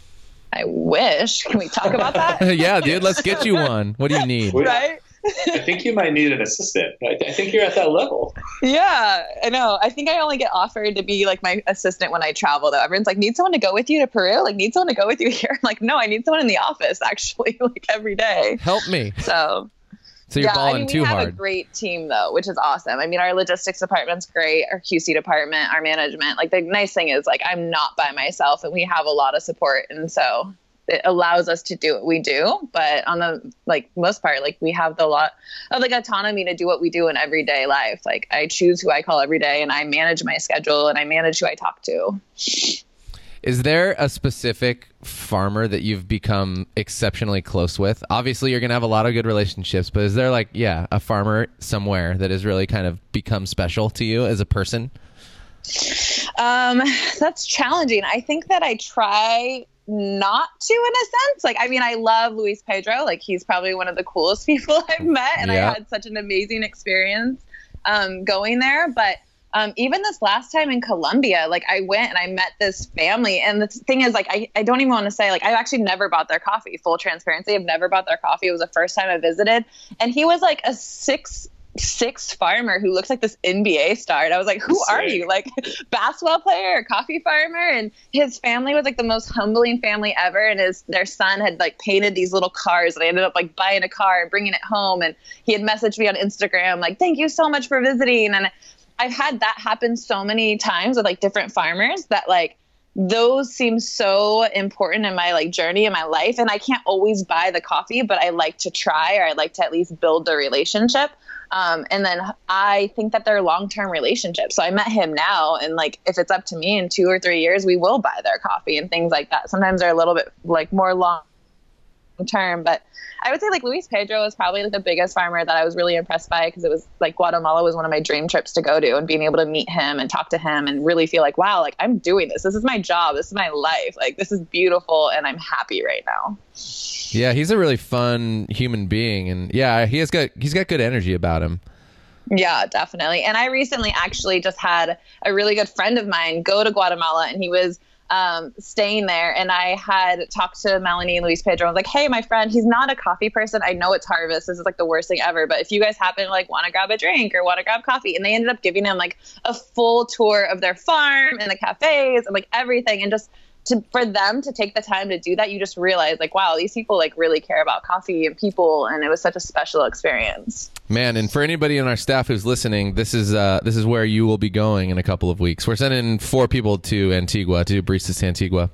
I wish. Can we talk about that? <laughs> yeah, dude, let's get you one. What do you need? right? I think you might need an assistant. I, I, think you're at that level. Yeah, I know. I think I only get offered to be like my assistant when I travel, though. Everyone's like, need someone to go with you to Peru? Like, need someone to go with you <laughs> here? I'm like, no, I need someone in the office, actually, <laughs> like every day. Help me. So, So you're yeah, balling I mean, too we have a great team though, which is awesome. I mean, our logistics department's great, our QC department, our management. Like the nice thing is, like I'm not by myself, and we have a lot of support, and so it allows us to do what we do. But on the like most part, like we have the lot of like autonomy to do what we do in everyday life. Like I choose who I call every day, and I manage my schedule, and I manage who I talk to. Is there a specific farmer that you've become exceptionally close with? Obviously, you're going to have a lot of good relationships, but is there like, yeah, a farmer somewhere that has really kind of become special to you as a person? Um, <laughs> that's challenging. I think that I try not to in a sense. Like, I mean, I love Luis Pedro. Like, he's probably one of the coolest <laughs> people I've met, and Yeah. I had such an amazing experience um, going there. But um, even this last time in Colombia, like I went and I met this family, and the thing is, like, I, I don't even want to say, like, I've actually never bought their coffee. Full transparency, I've never bought their coffee. It was the first time I visited, and he was like a six six farmer who looks like this NBA star. And I was like, who are you? Like <laughs> basketball player or coffee farmer? And his family was like the most humbling family ever. And his their son had like painted these little cars and I ended up like buying a car and bringing it home. And he had messaged me on Instagram, like, thank you so much for visiting. And I've had that happen so many times with like different farmers that like those seem so important in my like journey in my life and i can't always buy the coffee but i like to try or i like to at least build the relationship. Um, and then i think that they're long-term relationships. So i met him now and like if it's up to me in two or three years we will buy their coffee and things like that. Sometimes they're a little bit like more long term but i would say like luis pedro is probably like the biggest farmer that i was really impressed by because it was like guatemala was one of my dream trips to go to and being able to meet him and talk to him and really feel like wow like i'm doing this this is my job this is my life like this is beautiful and i'm happy right now Yeah, he's a really fun human being, and yeah, he has got he's got good energy about him. Yeah, definitely. And I recently actually just had a really good friend of mine go to Guatemala and he was um, staying there. And I had talked to Melanie and Luis Pedro. I was like, hey, my friend, he's not a coffee person. I know it's harvest. This is like the worst thing ever. But if you guys happen to like want to grab a drink or want to grab coffee, and they ended up giving him like a full tour of their farm and the cafes and like everything. And just to for them to take the time to do that, you just realize like, wow, these people like really care about coffee and people. And it was such a special experience. Man, and for anybody on our staff who's listening, this is uh, this is where you will be going in a couple of weeks. We're sending four people to Antigua to do Baristas Antigua.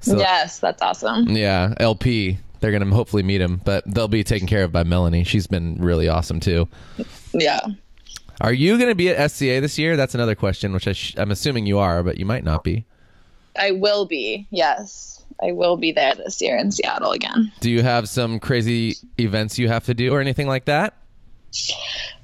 So, yes, that's awesome. Yeah, LP. They're gonna hopefully meet him, but they'll be taken care of by Melanie. She's been really awesome too. Yeah. Are you gonna be at SCA this year? That's another question, which I sh- I'm assuming you are, but you might not be. I will be. Yes, I will be there this year in Seattle again. Do you have some crazy events you have to do or anything like that?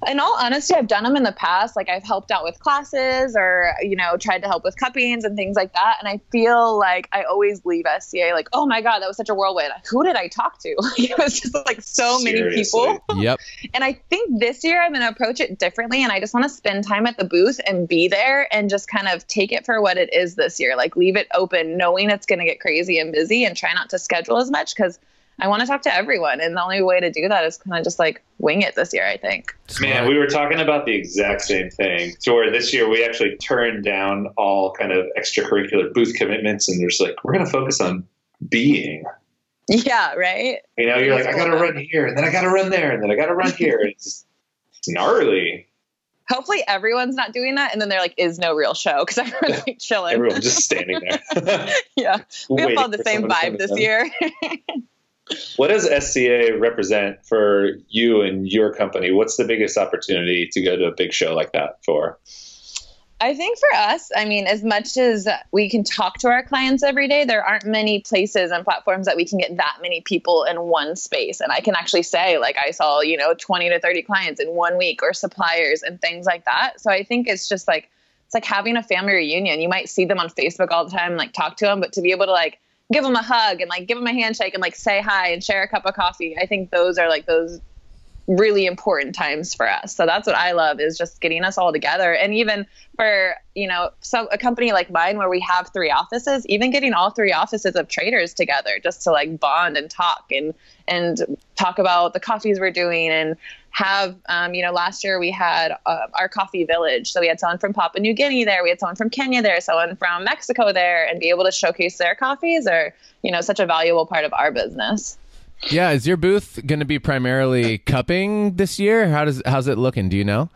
In all honesty, I've done them in the past. Like I've helped out with classes or, you know, tried to help with cuppings and things like that. And I feel like I always leave SCA like, oh my God, that was such a whirlwind. Who did I talk to? Like, <laughs> it was just like so many people. Yep. And I think this year I'm going to approach it differently. And I just want to spend time at the booth and be there and just kind of take it for what it is this year. Like leave it open, knowing it's going to get crazy and busy and try not to schedule as much because I want to talk to everyone. And the only way to do that is kind of just like wing it this year, I think. Man, we were talking about the exact same thing. So where this year we actually turned down all kind of extracurricular booth commitments, and there's like we're going to focus on being. Yeah, right? You know, you're like I got to run here, and then I got to run there, and then I got to run here. It's just, it's gnarly. Hopefully everyone's not doing that. And then there like is no real show because everyone's like chilling. Everyone's just standing there. <laughs> yeah. We have all the same someone to come vibe this year. <laughs> What does SCA represent for you and your company? What's the biggest opportunity to go to a big show like that for? I think for us, I mean, as much as we can talk to our clients every day, there aren't many places and platforms that we can get that many people in one space. And I can actually say, like, I saw, you know, 20 to 30 clients in one week or suppliers and things like that. So I think it's just like, it's like having a family reunion. You might see them on Facebook all the time like talk to them, but to be able to like give them a hug and like give them a handshake and like say hi and share a cup of coffee, I think those are like those really important times for us. So that's what I love is just getting us all together. And even for, you know, so a company like mine where we have three offices, even getting all three offices of traders together just to like bond and talk and and talk about the coffees we're doing and have um, you know last year we had uh, our coffee village so we had someone from papua new guinea there we had someone from kenya there someone from mexico there and be able to showcase their coffees are you know such a valuable part of our business Yeah, is your booth going to be primarily cupping this year? How does how's it looking? Do you know?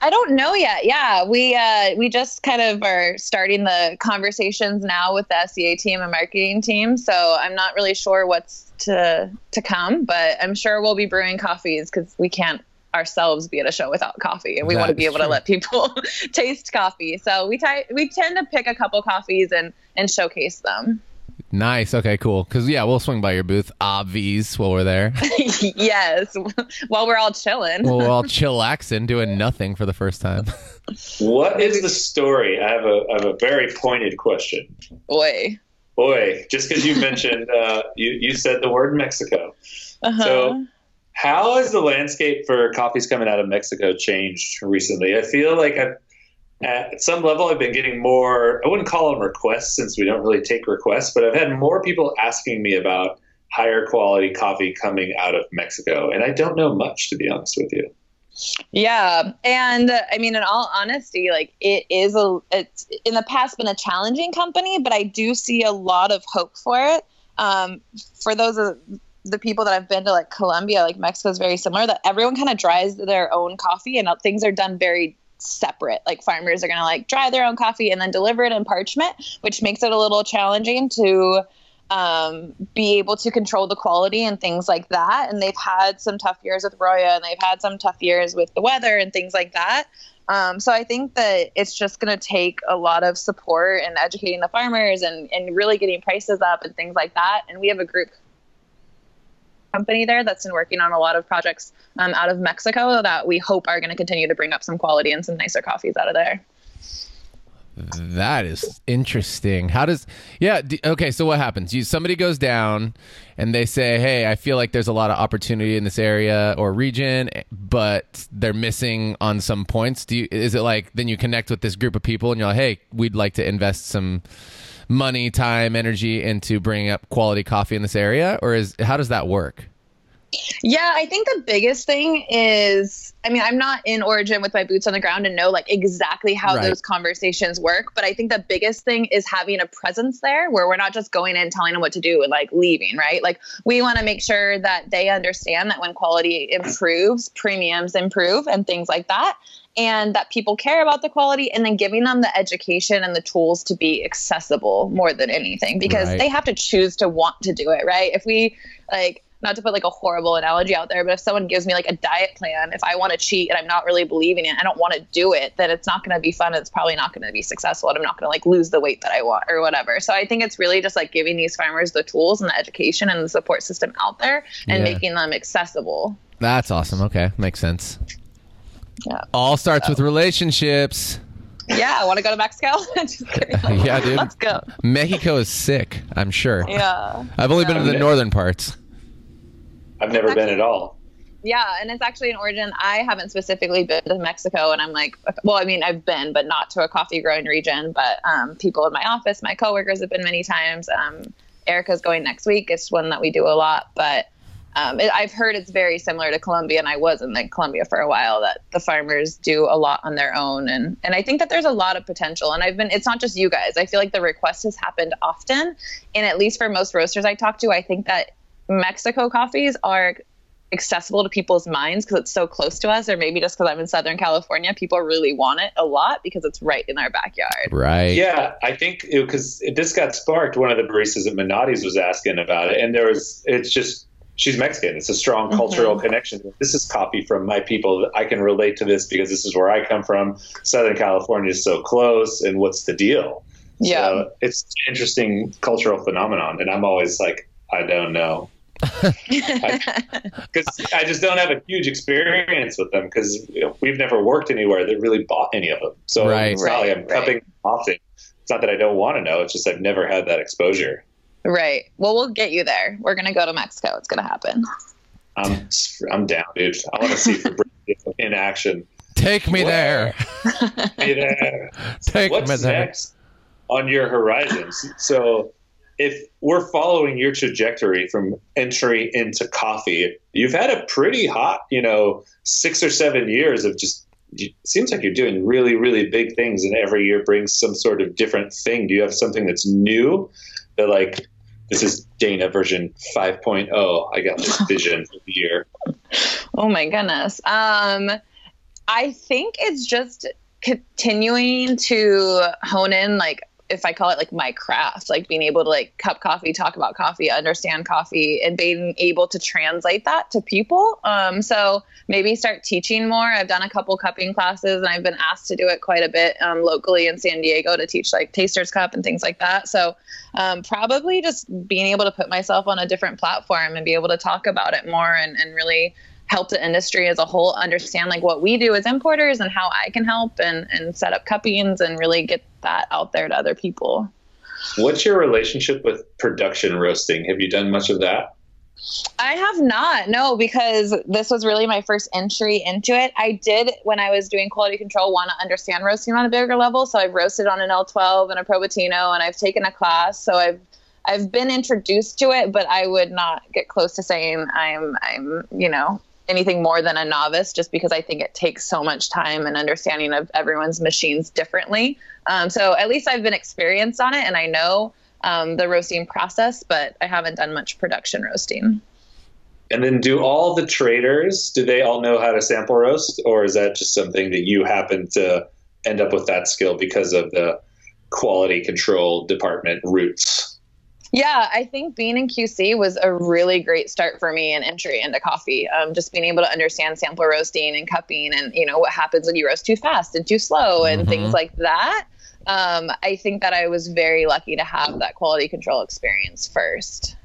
I don't know yet. Yeah, we uh, we just kind of are starting the conversations now with the SCA team and marketing team. So I'm not really sure what's to to come, but I'm sure we'll be brewing coffees because we can't ourselves be at a show without coffee, and we want to be able That's to let people <laughs> taste coffee. So we t- we tend to pick a couple coffees and and showcase them. Nice. Okay, cool. Because yeah, we'll swing by your booth, obvies, while we're there. <laughs> yes, while we're all chilling. well, we're all <laughs> chillaxing, doing nothing for the first time. What is the story? I have a, I have a very pointed question. Boy. Boy, just because you mentioned, <laughs> uh, you, you said the word Mexico. Uh-huh. So, how has the landscape for coffees coming out of Mexico changed recently? I feel like I've, at some level, I've been getting more, I wouldn't call them requests since we don't really take requests, but I've had more people asking me about higher quality coffee coming out of Mexico. And I don't know much, to be honest with you. Yeah, and uh, I mean, in all honesty, like it is a it's in the past been a challenging company, but I do see a lot of hope for it. Um, for those of the people that I've been to like Colombia, like Mexico is very similar. That everyone kind of dries their own coffee, and things are done very separate. Like farmers are gonna like dry their own coffee and then deliver it in parchment, which makes it a little challenging to um, be able to control the quality and things like that. And they've had some tough years with Roya and they've had some tough years with the weather and things like that. Um, so I think that it's just going to take a lot of support and educating the farmers and, and really getting prices up and things like that. And we have a group company there that's been working on a lot of projects um, out of Mexico that we hope are going to continue to bring up some quality and some nicer coffees out of there. That is interesting. How does yeah? D- okay, so what happens? You somebody goes down, and they say, "Hey, I feel like there's a lot of opportunity in this area or region, but they're missing on some points." Do you? Is it like then you connect with this group of people, and you're like, "Hey, we'd like to invest some money, time, energy into bringing up quality coffee in this area," or is how does that work? Yeah, I think the biggest thing is I mean, I'm not in Origin with my boots on the ground and know like exactly how Right. those conversations work, but I think the biggest thing is having a presence there where we're not just going in telling them what to do and like leaving, right? Like we want to make sure that they understand that when quality improves, premiums improve and things like that. And that people care about the quality and then giving them the education and the tools to be accessible more than anything because Right. they have to choose to want to do it, right? If we like not to put like a horrible analogy out there, but if someone gives me like a diet plan, if I want to cheat and I'm not really believing it, I don't want to do it, then it's not going to be fun. It's probably not going to be successful, and I'm not going to like lose the weight that I want or whatever. So I think it's really just like giving these farmers the tools and the education and the support system out there and Yeah. making them accessible. That's awesome. Okay, makes sense. Yeah. All starts with relationships. Yeah, I want to go to Mexico. <laughs> <laughs> Yeah, dude. Let's go. Mexico is sick. I'm sure. Yeah. I've only been to the Yeah. northern parts. I've never been at all. Yeah, and it's actually an origin. I haven't specifically been to Mexico, and I'm like, well, I mean, I've been, but not to a coffee growing region. But um, people in my office, my coworkers have been many times. Um, Erica's going next week. It's one that we do a lot, but um, it, I've heard it's very similar to Colombia, and I was in like Colombia for a while. That the farmers do a lot on their own, and and I think that there's a lot of potential. And I've been. It's not just you guys. I feel like the request has happened often, and at least for most roasters I talk to, I think that Mexico coffees are accessible to people's minds because it's so close to us, or maybe just because I'm in Southern California, people really want it a lot because it's right in our backyard. Right. Yeah, I think because this got sparked. One of the baristas at Minotti's was asking about it, and there was. It's just she's Mexican. It's a strong mm-hmm. cultural connection. This is coffee from my people. I can relate to this because this is where I come from. Southern California is so close, and what's the deal? Yeah. So it's an interesting cultural phenomenon, and I'm always like, I don't know. Because I just don't have a huge experience with them because you know, we've never worked anywhere that really bought any of them. So Right. it's not like I'm Right, cupping often. It's not that I don't want to know. It's just I've never had that exposure. right. Well, we'll get you there. We're gonna go to Mexico. It's gonna happen. I'm I'm down, dude. I want to see Fabrizio in action. Take me What? there. Hey there. Take me <laughs> What's there. next on your horizons? So, if we're following your trajectory from entry into coffee, you've had a pretty hot, you know, six or seven years of just. It seems like you're doing really, really big things, and every year brings some sort of different thing. Do you have something that's new that, like, this is Dana version 5.0. I got this <laughs> vision for the year. Oh my goodness. Um, I think it's just continuing to hone in like if I call it like my craft, like being able to like cup coffee, talk about coffee, understand coffee, and being able to translate that to people. Um, so maybe start teaching more. I've done a couple cupping classes, and I've been asked to do it quite a bit um, locally in San Diego to teach like Tasters Cup and things like that. So um, probably just being able to put myself on a different platform and be able to talk about it more and, and really help the industry as a whole understand like what we do as importers and how I can help and, and set up cuppings and really get that out there to other people. What's your relationship with production roasting? Have you done much of that? I have not, no, because this was really my first entry into it. I did, when I was doing quality control, want to understand roasting on a bigger level. So I've roasted on an L12 and a Probatino, and I've taken a class. So I've I've been introduced to it, but I would not get close to saying I'm I'm you know anything more than a novice just because I think it takes so much time and understanding of everyone's machines differently. Um, so at least I've been experienced on it and I know um, the roasting process, but I haven't done much production roasting. And then do all the traders, do they all know how to sample roast or is that just something that you happen to end up with that skill because of the quality control department roots? Yeah, I think being in QC was a really great start for me and entry into coffee. Um, just being able to understand sample roasting and cupping, and you know what happens when you roast too fast and too slow, and mm-hmm. things like that. Um, I think that I was very lucky to have that quality control experience first.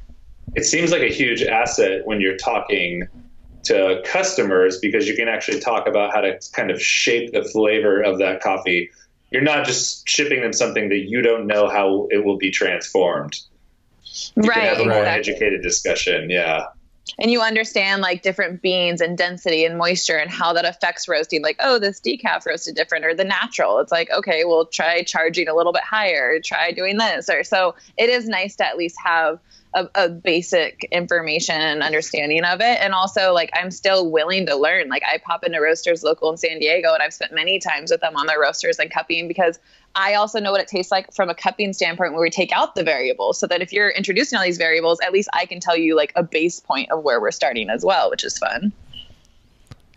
It seems like a huge asset when you're talking to customers because you can actually talk about how to kind of shape the flavor of that coffee. You're not just shipping them something that you don't know how it will be transformed you right, have a more exactly. educated discussion. Yeah. And you understand like different beans and density and moisture and how that affects roasting. Like, oh, this decaf roasted different or the natural. It's like, okay, well, try charging a little bit higher. Try doing this. Or so it is nice to at least have a, a, basic information and understanding of it. And also, like, I'm still willing to learn. Like, I pop into roasters local in San Diego, and I've spent many times with them on their roasters and cupping because I also know what it tastes like from a cupping standpoint where we take out the variables so that if you're introducing all these variables, at least I can tell you like a base point of where we're starting as well, which is fun.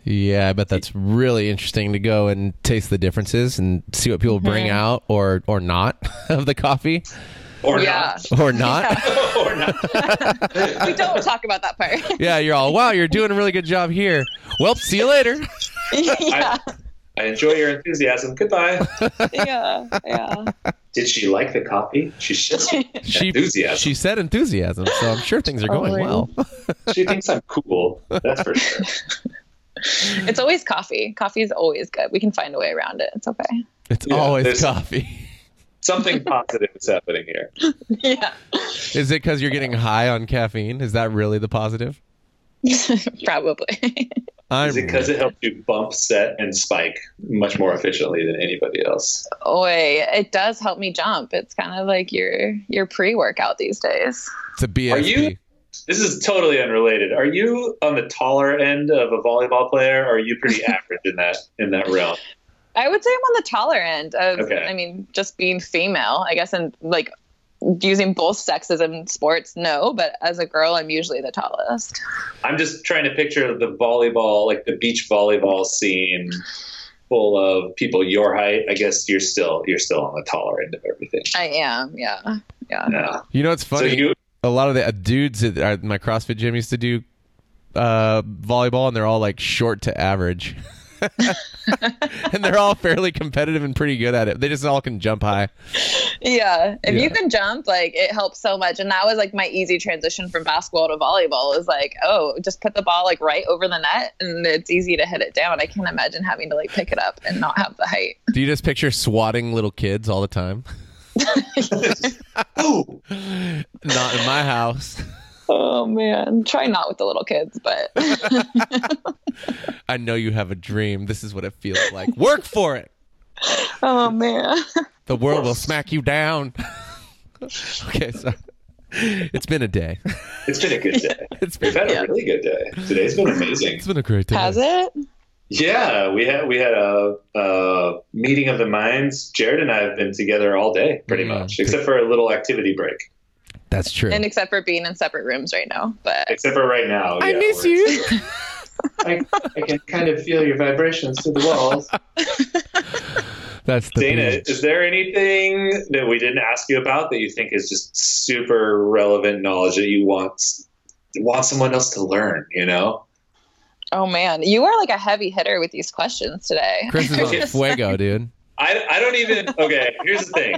Yeah, I bet that's really interesting to go and taste the differences and see what people mm-hmm. bring out or or not <laughs> of the coffee. Or yeah. not. <laughs> Or not. Yeah. <laughs> or not. we don't talk about that part. yeah, you're all, wow, you're doing a really good job here. Well, see you later. yeah. I, I enjoy your enthusiasm. Goodbye. <laughs> yeah, yeah. Did she like the coffee? She said she, enthusiasm. She said enthusiasm, so I'm sure things are going well. <laughs> she thinks I'm cool. That's for sure. It's always coffee. Coffee is always good. We can find a way around it. It's okay. It's yeah, always coffee. Something positive is happening here. <laughs> Yeah. Is it because you're getting high on caffeine? Is that really the positive? <laughs> Probably. I'm Is it because it helps you bump, set, and spike much more efficiently than anybody else? Oh, it does help me jump. It's kind of like your your pre workout these days. It's a BSP. Are you? This is totally unrelated. Are you on the taller end of a volleyball player, or are you pretty <laughs> average in that in that realm? I would say I'm on the taller end of. Okay. I mean, just being female, I guess, and like using both sexes in sports, no, but as a girl, I'm usually the tallest. I'm just trying to picture the volleyball, like the beach volleyball scene full of people your height. I guess you're still you're still on the taller end of everything. I am, yeah, yeah. yeah. You know, it's funny. So you, a lot of the uh, dudes at my CrossFit gym used to do uh, volleyball, and they're all like short to average. <laughs> <laughs> and they're all fairly competitive and pretty good at it. They just all can jump high. Yeah. If yeah. you can jump, like it helps so much. And that was like my easy transition from basketball to volleyball is like, oh, just put the ball like right over the net and it's easy to hit it down. I can't imagine having to like pick it up and not have the height. Do you just picture swatting little kids all the time? <laughs> <laughs> oh, not in my house. Oh man, try not with the little kids, but <laughs> I know you have a dream. This is what it feels like. Work for it. <laughs> Oh man. The world will smack you down. <laughs> okay, so it's been a day. It's been a good day. It's been, We've had yeah. a really good day. Today's been amazing. It's been a great day. Has it? Yeah, we had we had a, a meeting of the minds. Jared and I have been together all day, pretty mm, much, except for a little activity break. That's true. And except for being in separate rooms right now, but Except for right now. I yeah, miss you. <laughs> I, I can kind of feel your vibrations through the walls. <laughs> That's the Dana, beauty. is there anything that we didn't ask you about that you think is just super relevant knowledge that you want want someone else to learn? You know, oh man, you are like a heavy hitter with these questions today. Chris is on <laughs> fuego, dude. I I don't even. Okay, here's the thing.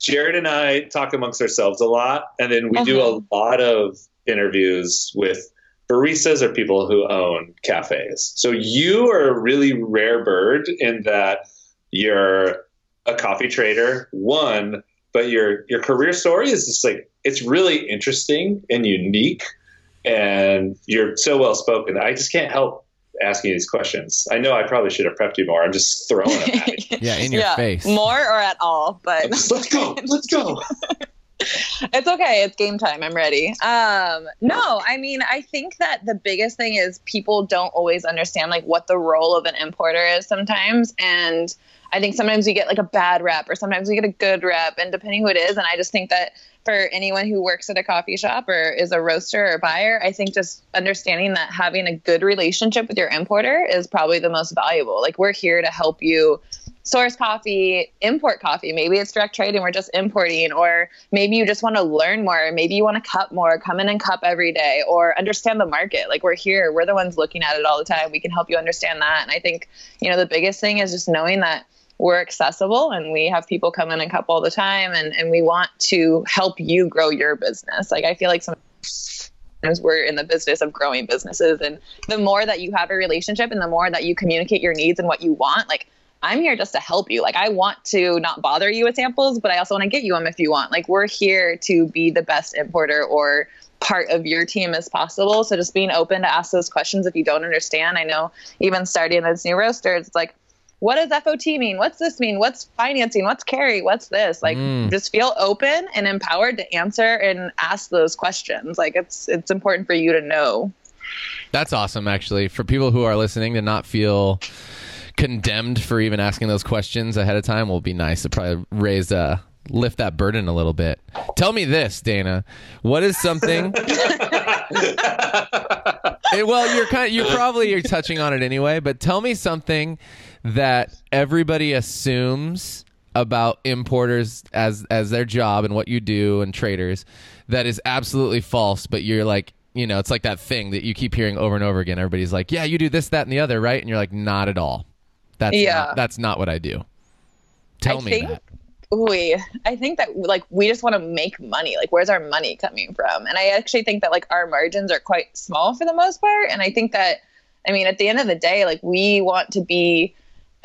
Jared and I talk amongst ourselves a lot, and then we do a uh-huh. lot of interviews with baristas or people who own cafes. So you are a really rare bird in that you're a coffee trader, one, but your your career story is just like it's really interesting and unique, and you're so well spoken. I just can't help asking you these questions. I know I probably should have prepped you more. I'm just throwing them at you. <laughs> Yeah, in your face. More or at all, but let's go. Let's go. <laughs> it's okay. It's game time. I'm ready. Um, no, I mean, I think that the biggest thing is people don't always understand like what the role of an importer is sometimes, and I think sometimes we get like a bad rep, or sometimes we get a good rep, and depending who it is, and I just think that for anyone who works at a coffee shop or is a roaster or buyer, I think just understanding that having a good relationship with your importer is probably the most valuable. Like we're here to help you source coffee, import coffee. Maybe it's direct trade and we're just importing, or maybe you just want to learn more. Maybe you want to cup more, come in and cup every day, or understand the market. Like we're here, we're the ones looking at it all the time. We can help you understand that. And I think, you know, the biggest thing is just knowing that we're accessible and we have people come in and cup all the time and, and we want to help you grow your business. Like I feel like sometimes we're in the business of growing businesses and the more that you have a relationship and the more that you communicate your needs and what you want, like I'm here just to help you. Like I want to not bother you with samples, but I also want to get you them if you want. Like we're here to be the best importer or part of your team as possible. So just being open to ask those questions if you don't understand. I know even starting as new roasters, it's like, what does FOT mean? What's this mean? What's financing? What's carry? What's this? Like Mm. just feel open and empowered to answer and ask those questions. Like it's it's important for you to know. That's awesome, actually, for people who are listening to not feel condemned for even asking those questions ahead of time. Will be nice to probably raise uh lift that burden a little bit. Tell me this, Dana. What is something? <laughs> Eh, well, you're kind. of, you probably you're touching on it anyway. But tell me something that everybody assumes about importers as as their job and what you do and traders that is absolutely false. But you're like, you know, it's like that thing that you keep hearing over and over again. Everybody's like, yeah, you do this, that, and the other, right? And you're like, not at all. That's Yeah. not, that's not what I do. Tell I me think- that. Ooh, I think that like we just want to make money. Like, where's our money coming from? And I actually think that like our margins are quite small for the most part. And I think that, I mean, at the end of the day, like we want to be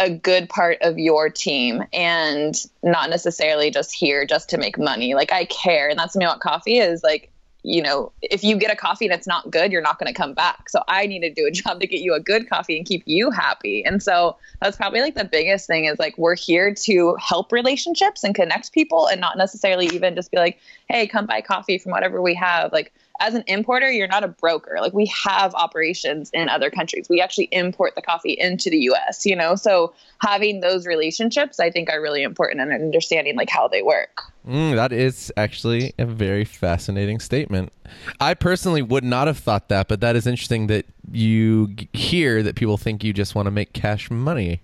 a good part of your team and not necessarily just here just to make money. Like I care, and that's me what coffee is. Like you know, if you get a coffee and it's not good, you're not going to come back. So I need to do a <laughs> job to get you a good coffee and keep you happy. And so that's probably like the biggest thing is like we're here to help relationships and connect people and not necessarily even just be like, hey, come buy coffee from whatever we have. Like as an importer, you're not a broker. Like we have operations in other countries. We actually import the coffee into the US, you know? So having those relationships I think are really important and understanding like how they work. Mm, that is actually a very fascinating statement. I personally would not have thought that, but that is interesting that you hear that people think you just want to make cash money.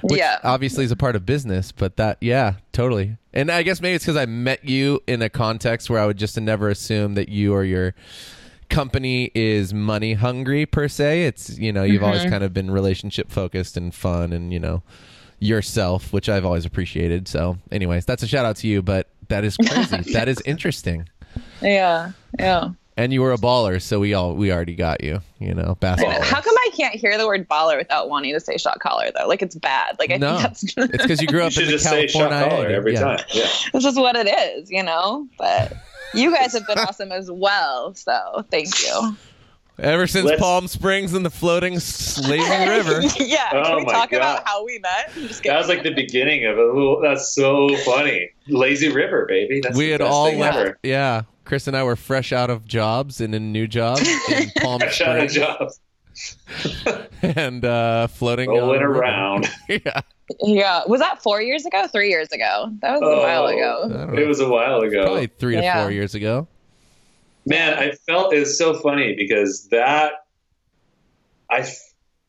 Which Yeah. obviously is a part of business, but that, yeah, totally. And I guess maybe it's because I met you in a context where I would just never assume that you or your company is money hungry per se. It's, you know, you've always mm-hmm. kind of been relationship focused and fun and, you know, yourself, which I've always appreciated. So, anyways, that's a shout out to you, but that is crazy. <laughs> that is interesting. Yeah. Yeah. And you were a baller, so we all we already got you, you know, basketball. How come can't hear the word baller without wanting to say shot collar though? Like it's bad. Like I no, think that's it's because you grew You up in should the just say shot California collar every Yeah. time. Yeah. <laughs> this is what it is, you know. But you guys have been awesome as well, so thank you. Ever since Let's- Palm Springs and the floating s- lazy <laughs> river. yeah. Oh Can we my talk God. about how we met? Just That was like the <laughs> beginning of it. Ooh, That's so funny. Lazy River, baby. That's we the had best all thing left. ever. Yeah, Chris and I were fresh out of jobs and in new jobs in Palm Fresh out of Springs. jobs. <laughs> and uh, floating Rolling on a river. around. <laughs> yeah. Yeah. Was that four years ago? Three years ago? That was a while Oh, ago. I don't know. It was a while ago. Probably three to Yeah. four years ago. Man, I felt it was so funny because that I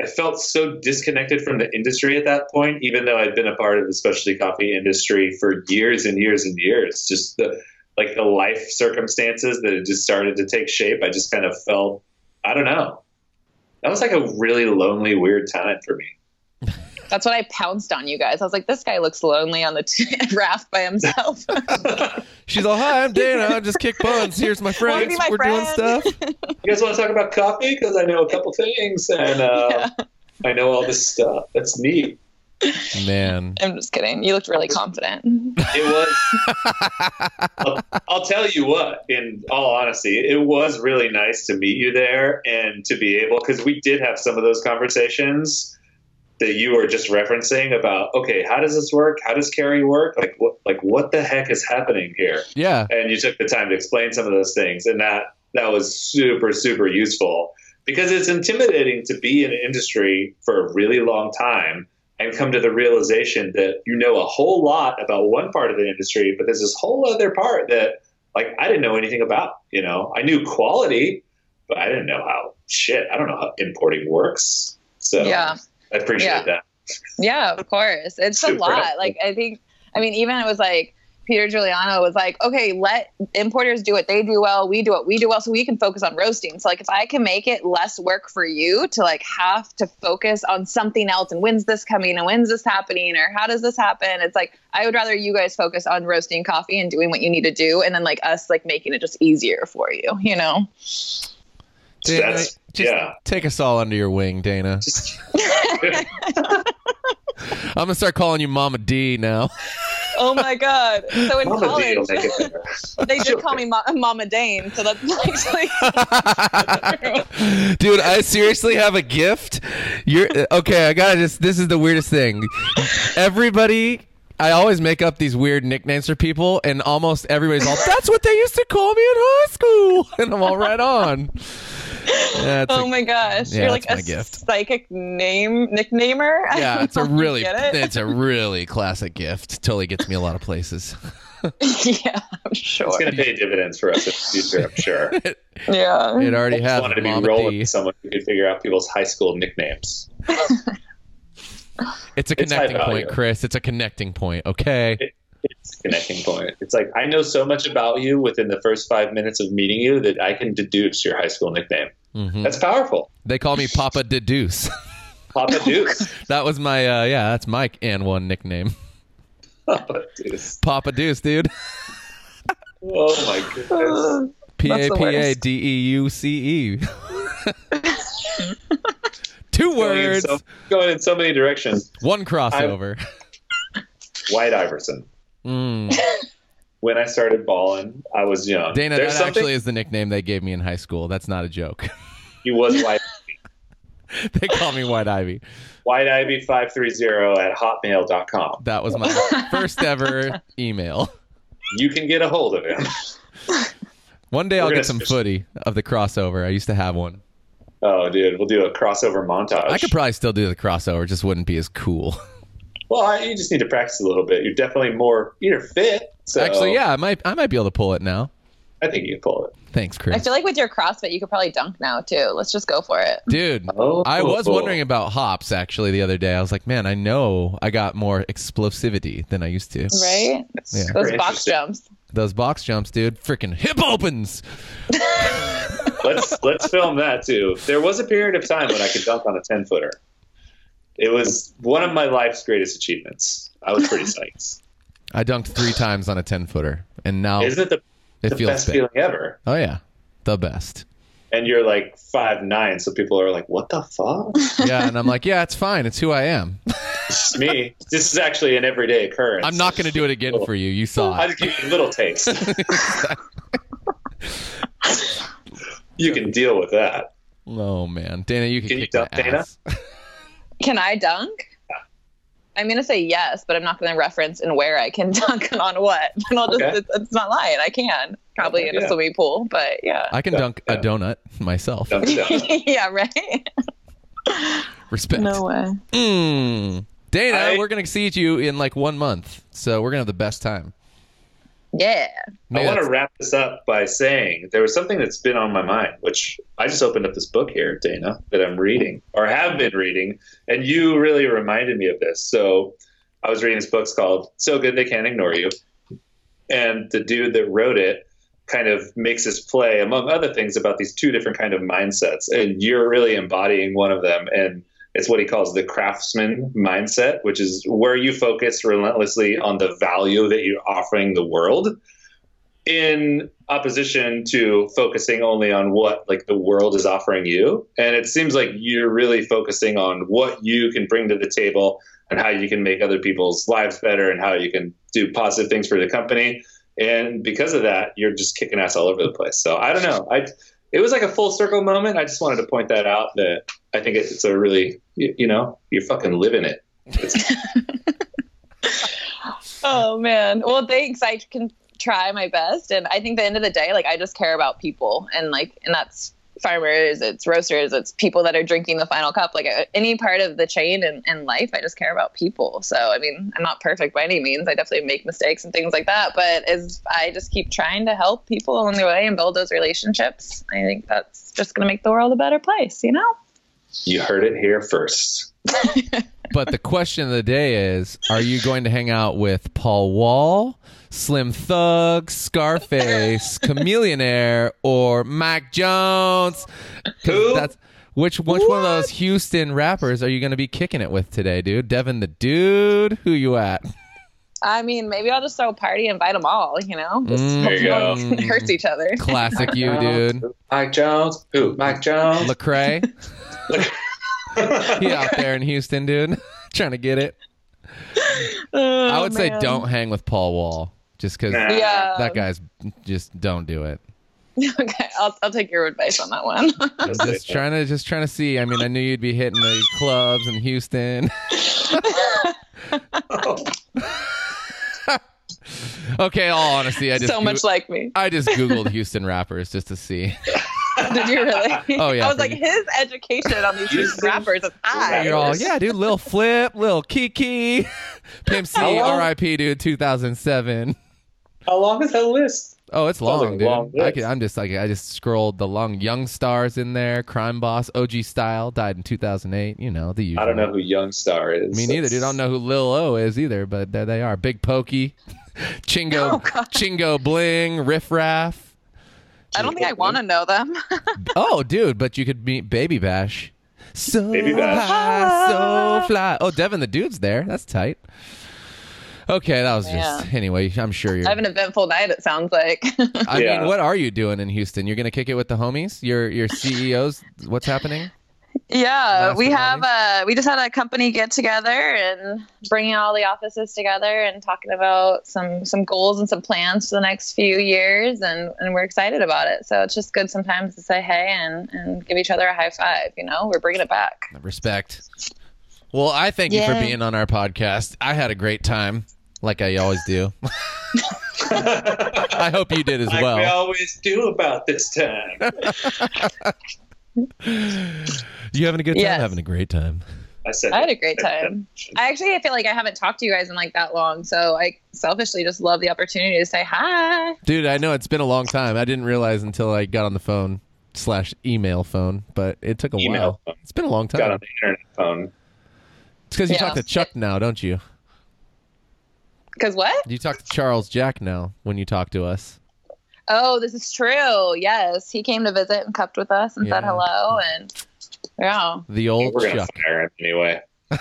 I felt so disconnected from the industry at that point, even though I'd been a part of the specialty coffee industry for years and years and years. Just the like the life circumstances that had just started to take shape. I just kind of felt I don't know. That was like a really lonely, weird time for me. That's when I pounced on you guys. I was like, this guy looks lonely on the t- <laughs> raft by himself. <laughs> She's all, "Hi, I'm Dana. I just kick buns. Here's my <laughs> Wanna friends. my We're doing stuff." You guys want to talk about coffee? Because I know a couple things and uh, Yeah. I know all this stuff. That's neat. Man, <laughs> I'm just kidding. You looked really confident. It was. I'll, I'll tell you what. In all honesty, it was really nice to meet you there and to be able because we did have some of those conversations that you were just referencing about. Okay, how does this work? How does carry work? Like what? Like what the heck is happening here? yeah, and you took the time to explain some of those things and that that was super super useful because it's intimidating to be in an industry for a really long time and come to the realization that you know a whole lot about one part of the industry but there's this whole other part that like I didn't know anything about you know I knew quality but I didn't know how shit I don't know how importing works so Yeah. I appreciate Yeah. that Yeah, of course. It's a lot. helpful. Like I think I mean even it was like Peter Giuliano was like, okay, let importers do what they do well, we do what we do well, so we can focus on roasting. So like if I can make it less work for you to like have to focus on something else and when's this coming and when's this happening or how does this happen? It's like I would rather you guys focus on roasting coffee and doing what you need to do and then like us like making it just easier for you, you know? Dana, That's- just yeah. take us all under your wing, Dana. <laughs> I'm gonna start calling you Mama D now. Oh my god. So in Mama college will make it better. <laughs> they did call me Ma- Mama Dane, so that's <laughs> actually Dude, I seriously have a gift. You're okay. I gotta just. This is the weirdest thing. Everybody. I always make up these weird nicknames for people, and almost everybody's all, "That's what they used to call me in high school," and I'm all right on. Yeah, Oh a- my gosh. Yeah, You're like a gift. psychic name nicknamer. <laughs> Yeah, it's a know if you really, it. it's a really classic gift. Totally gets me a lot of places. <laughs> yeah, I'm sure. It's going to pay dividends for us in the future, I'm sure. <laughs> yeah. It already I has. wanted to be rolling with someone who could figure out people's high school nicknames. It's a It's connecting point. Chris. It's a connecting point. Okay. It's a connecting point. It's like I know so much about you within the first five minutes of meeting you that I can deduce your high school nickname. Mhm. That's powerful. They call me Papa Deduce. <laughs> Papa Deuce. <laughs> that was my, uh, yeah, that's my and one nickname. <laughs> Papa Deuce. Papa Deuce, dude. Oh my goodness. P a p a d e u c e. That's the P A worst. D U C. Two Going in, words, so, going in so many directions. one crossover. White Iverson. Mm. <laughs> When I started balling, I was young. Dana, There's that something actually is the nickname they gave me in high school. That's not a joke. <laughs> he was white. <laughs> they call me White Ivy. White Ivy five three zero at hotmail.com. That was my first ever email. You can get a hold of him. One day I'll We're get gonna some footy of the crossover. I used to have one. Oh, dude, we'll do a crossover montage. I could probably still do the crossover, just wouldn't be as cool. Well, I, you just need to practice a little bit. You're definitely more you're fit. So Actually, yeah, I might I might be able to pull it now. I think you can pull it. Thanks, Chris. I feel like with your CrossFit, you could probably dunk now too. Let's just go for it. Dude, Oh, I was cool. wondering about hops actually the other day. I was like, man, I know I got more explosivity than I used to. Right? Yeah. Those box jumps. Those box jumps, dude, freaking hip opens. let's let's film that too. There was a period of time when I could dunk on a ten footer. It was one of my life's greatest achievements. I was pretty <laughs> psyched. I dunked three times on a ten footer, and now Isn't it the, it the feels best bad. feeling ever? Oh yeah, the best. And you're like five nine, so people are like, "What the fuck?" <laughs> Yeah, and I'm like, yeah, it's fine. It's who I am. <laughs> It's me. This is actually an everyday occurrence. I'm not going to do it again for you. You saw I just give you a little taste. you can deal with that. Oh man, Dana, you can, Can you kick my dunk, Dana? Ass. Can I dunk? I'm gonna say yes, but I'm not gonna reference and where I can <laughs> dunk on what. And <laughs> I'll just Okay. it's, it's not lying. I can probably in a Yeah. swimming pool, but yeah, I can Yeah, dunk a donut myself. Dunk down. <laughs> yeah, right. Respect. No way. Mm. Dana, I- we're gonna see you in like one month, so we're gonna have the best time. Yeah. I want to wrap this up by saying there was something that's been on my mind, which I just opened up this book here, Dana, that I'm reading or have been reading, and you really reminded me of this. So I was reading this book it's called "So Good They Can't Ignore You," and the dude that wrote it kind of makes this play, among other things, about these two different kind of mindsets, and you're really embodying one of them, and it's what he calls the craftsman mindset, which is where you focus relentlessly on the value that you're offering the world in opposition to focusing only on what like the world is offering you. And it seems like you're really focusing on what you can bring to the table and how you can make other people's lives better and how you can do positive things for the company. And because of that you're just kicking ass all over the place. So i don't know. I it was like a full circle moment i just wanted to point that out that i think it's a really you, you know you're fucking living it <laughs> <laughs> Oh man. Well, thanks. I can try my best, and I think the end of the day, like I just care about people, and like, and that's farmers, it's roasters, it's people that are drinking the final cup. Like uh, any part of the chain in, in life, I just care about people. So I mean, I'm not perfect by any means. I definitely make mistakes and things like that, but as I just keep trying to help people along the way and build those relationships, I think that's just going to make the world a better place. You know. you heard it here first <laughs> But the question of the day is: Are you going to hang out with Paul Wall, Slim Thug, Scarface, <laughs> Chamillionaire, or Mike Jones? Who? That's which which one of those Houston rappers are you going to be kicking it with today, dude? Devin the dude, who you at? I mean, maybe I'll just throw a party, and invite them all. You know, just Mm. There you go. <laughs> hurts each other. Classic you, <laughs> dude. Mike Jones. Who? Mike Jones. Lecrae, he out there in Houston, dude, trying to get it. I would say Oh, don't hang with Paul Wall, just because Nah. Yeah. that guy's just don't do it. <laughs> okay, I'll, I'll take your advice on that one. I'm <laughs> just <laughs> trying to just trying to see. I mean, I knew you'd be hitting the clubs in Houston. okay, all honesty, I just so much Goo- like me. I just googled Houston rappers just to see. Did you really? Oh, yeah, I was like, you. his education on these Houston rappers is high. You're all yeah, dude. Lil Flip, Lil Keke, Pimp C, R.I.P. Dude, 2007. How long is that list? Oh, it's Sounds like long, dude. long I list. could, I'm just like I just scrolled the long Young Stars in there. Crime Boss, OG Style, died in 2008. You know the usual. I don't know who Young Star is. Me neither, dude. I don't know who Lil O is either, but there they are. Big Pokey, <laughs> Chingo, Oh, Chingo Bling, Riff Raff. I don't think I want to know them. <laughs> Oh, dude, but you could meet Baby Bash. So Baby Bash. high, so fly. Oh, Devin the dude's there. That's tight. Okay, that was just Yeah. anyway. I'm sure you're. I have an eventful night. It sounds like. <laughs> I Yeah. mean, what are you doing in Houston? You're gonna kick it with the homies. Your your CEOs. What's happening? yeah, Last we have uh we just had a company get together and bringing all the offices together and talking about some some goals and some plans for the next few years and and we're excited about it. So it's just good sometimes to say hey and and give each other a high five. You know, we're bringing it back. Respect. Well, I thank you for being on our podcast. I had a great time, like I always do. <laughs> I hope you did as like we always do about this time. <laughs> You having a good time? Yes. Having a great time. I said. I had a great time. I actually feel like I haven't talked to you guys in like that long, so I selfishly just love the opportunity to say hi. Dude, I know it's been a long time. I didn't realize until I got on the phone slash email phone, but it took a Email while. phone. It's been a long Got time. on the internet phone. It's because you Yeah. talk to Chuck now, don't you? Because what? You talk to Charles Jack now when you talk to us. Oh, this is true. Yes, he came to visit and cupped with us and said hello, and yeah, The old We're gonna Chuck. fire him anyway. <laughs>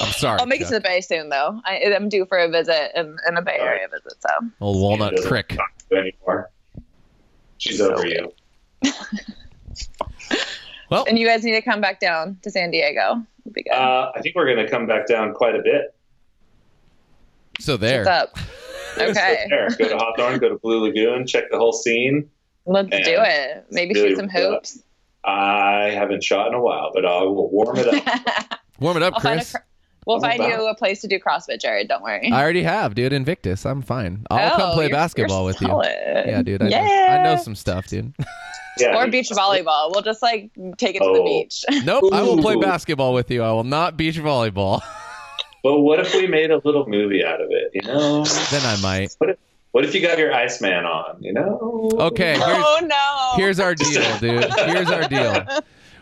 I'm sorry. I'll make it to the Bay soon though. I, I'm due for a visit and, and a Bay All right. Area visit. So Old Walnut Creek. doesn't Crick. talk to you anymore. She's over you. <laughs> Well, and you guys need to come back down to San Diego. It'll be good. Uh, I think we're gonna come back down quite a bit. so there. What's up? <laughs> Okay, There. Go to Hawthorne, go to Blue Lagoon, check the whole scene. let's do it. Maybe really shoot some rough. hoops. I haven't shot in a while, but I will warm it up. <laughs> Warm it up, I'll find a Chris. cr- we'll I'm find about- you a place to do CrossFit, Jared. Don't worry. I already have, dude. Invictus. I'm fine. I'll come Oh, play you're- basketball you're with you. Yeah, dude. I, yeah. Know, I know some stuff, dude. <laughs> Yeah, Or beach volleyball. We'll just like take it to the Oh. beach. <laughs> nope. I will play basketball with you. I will not beach volleyball. <laughs> But what if we made a little movie out of it? You know, then I might. what if, what if you got your Iceman on? You know, Okay. Here's oh no. here's our deal, dude. Here's our deal.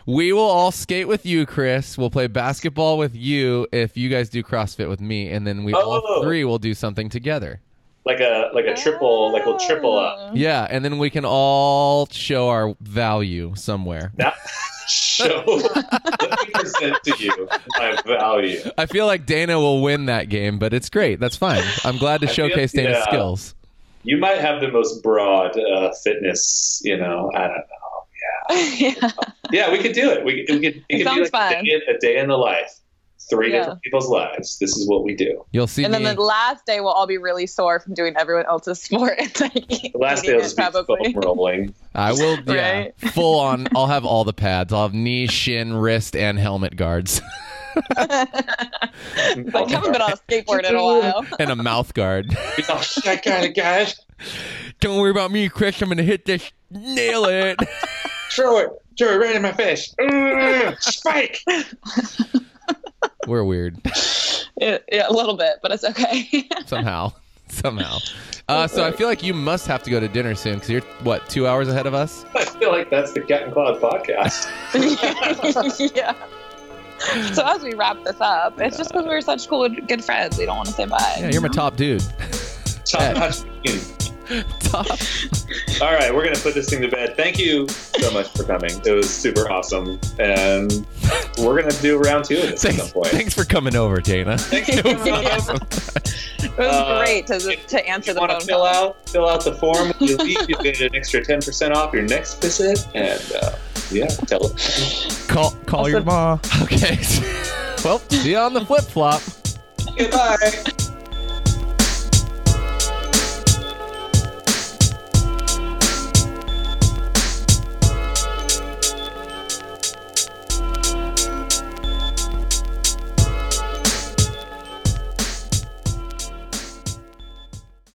We will all skate with you, Chris. We'll play basketball with you if you guys do CrossFit with me, and then we all Oh. three will do something together. like a like a triple, like we'll triple up. Yeah, and then we can all show our value somewhere. <laughs> Now, show let me present to you my value. I feel like Dana will win that game, but it's great. That's fine. I'm glad to I feel- showcase Dana's yeah. skills. You might have the most broad uh, fitness. You know, I don't know. Yeah. Yeah, we could do it. We, we could. It, could be sounds like fun. A, day, a day in the life. Three Yeah. different people's lives. This is what we do. You'll see And then the last day we'll all be really sore from doing everyone else's <laughs> sport. It's like The last day eating will just be probably. foam rolling. I will, <laughs> yeah, Right? full on. I'll have all the pads. I'll have knee, shin, wrist, and helmet guards, <laughs> Like, I haven't been on a skateboard in a while. and a mouth guard. oh, I got it, guys. Don't worry about me, Chris. I'm gonna hit this. Nail it. Throw it. Throw it right in my face. Ugh, <laughs> spike. We're weird Yeah, yeah, a little bit, but it's okay. <laughs> somehow. Somehow. Uh, so I feel like you must have to go to dinner soon because you're what two hours ahead of us. I feel like that's the Cat and Cloud podcast. <laughs> yeah. So as we wrap this up, it's just because we're such cool, good friends. We don't want to say bye. Yeah, you're my top dude. Top notch. Top. All right, we're gonna put this thing to bed. Thank you so much for coming. It was super awesome, and we're gonna do round two of this at some Thanks, point. thanks for coming over, Dana. <laughs> it was Uh, great to, to answer the phone to fill call. out fill out the form you leave you get an extra 10% off your next visit and uh, yeah tell it Call call your mom. <laughs> Okay. <laughs> well, see you on the flip flop. goodbye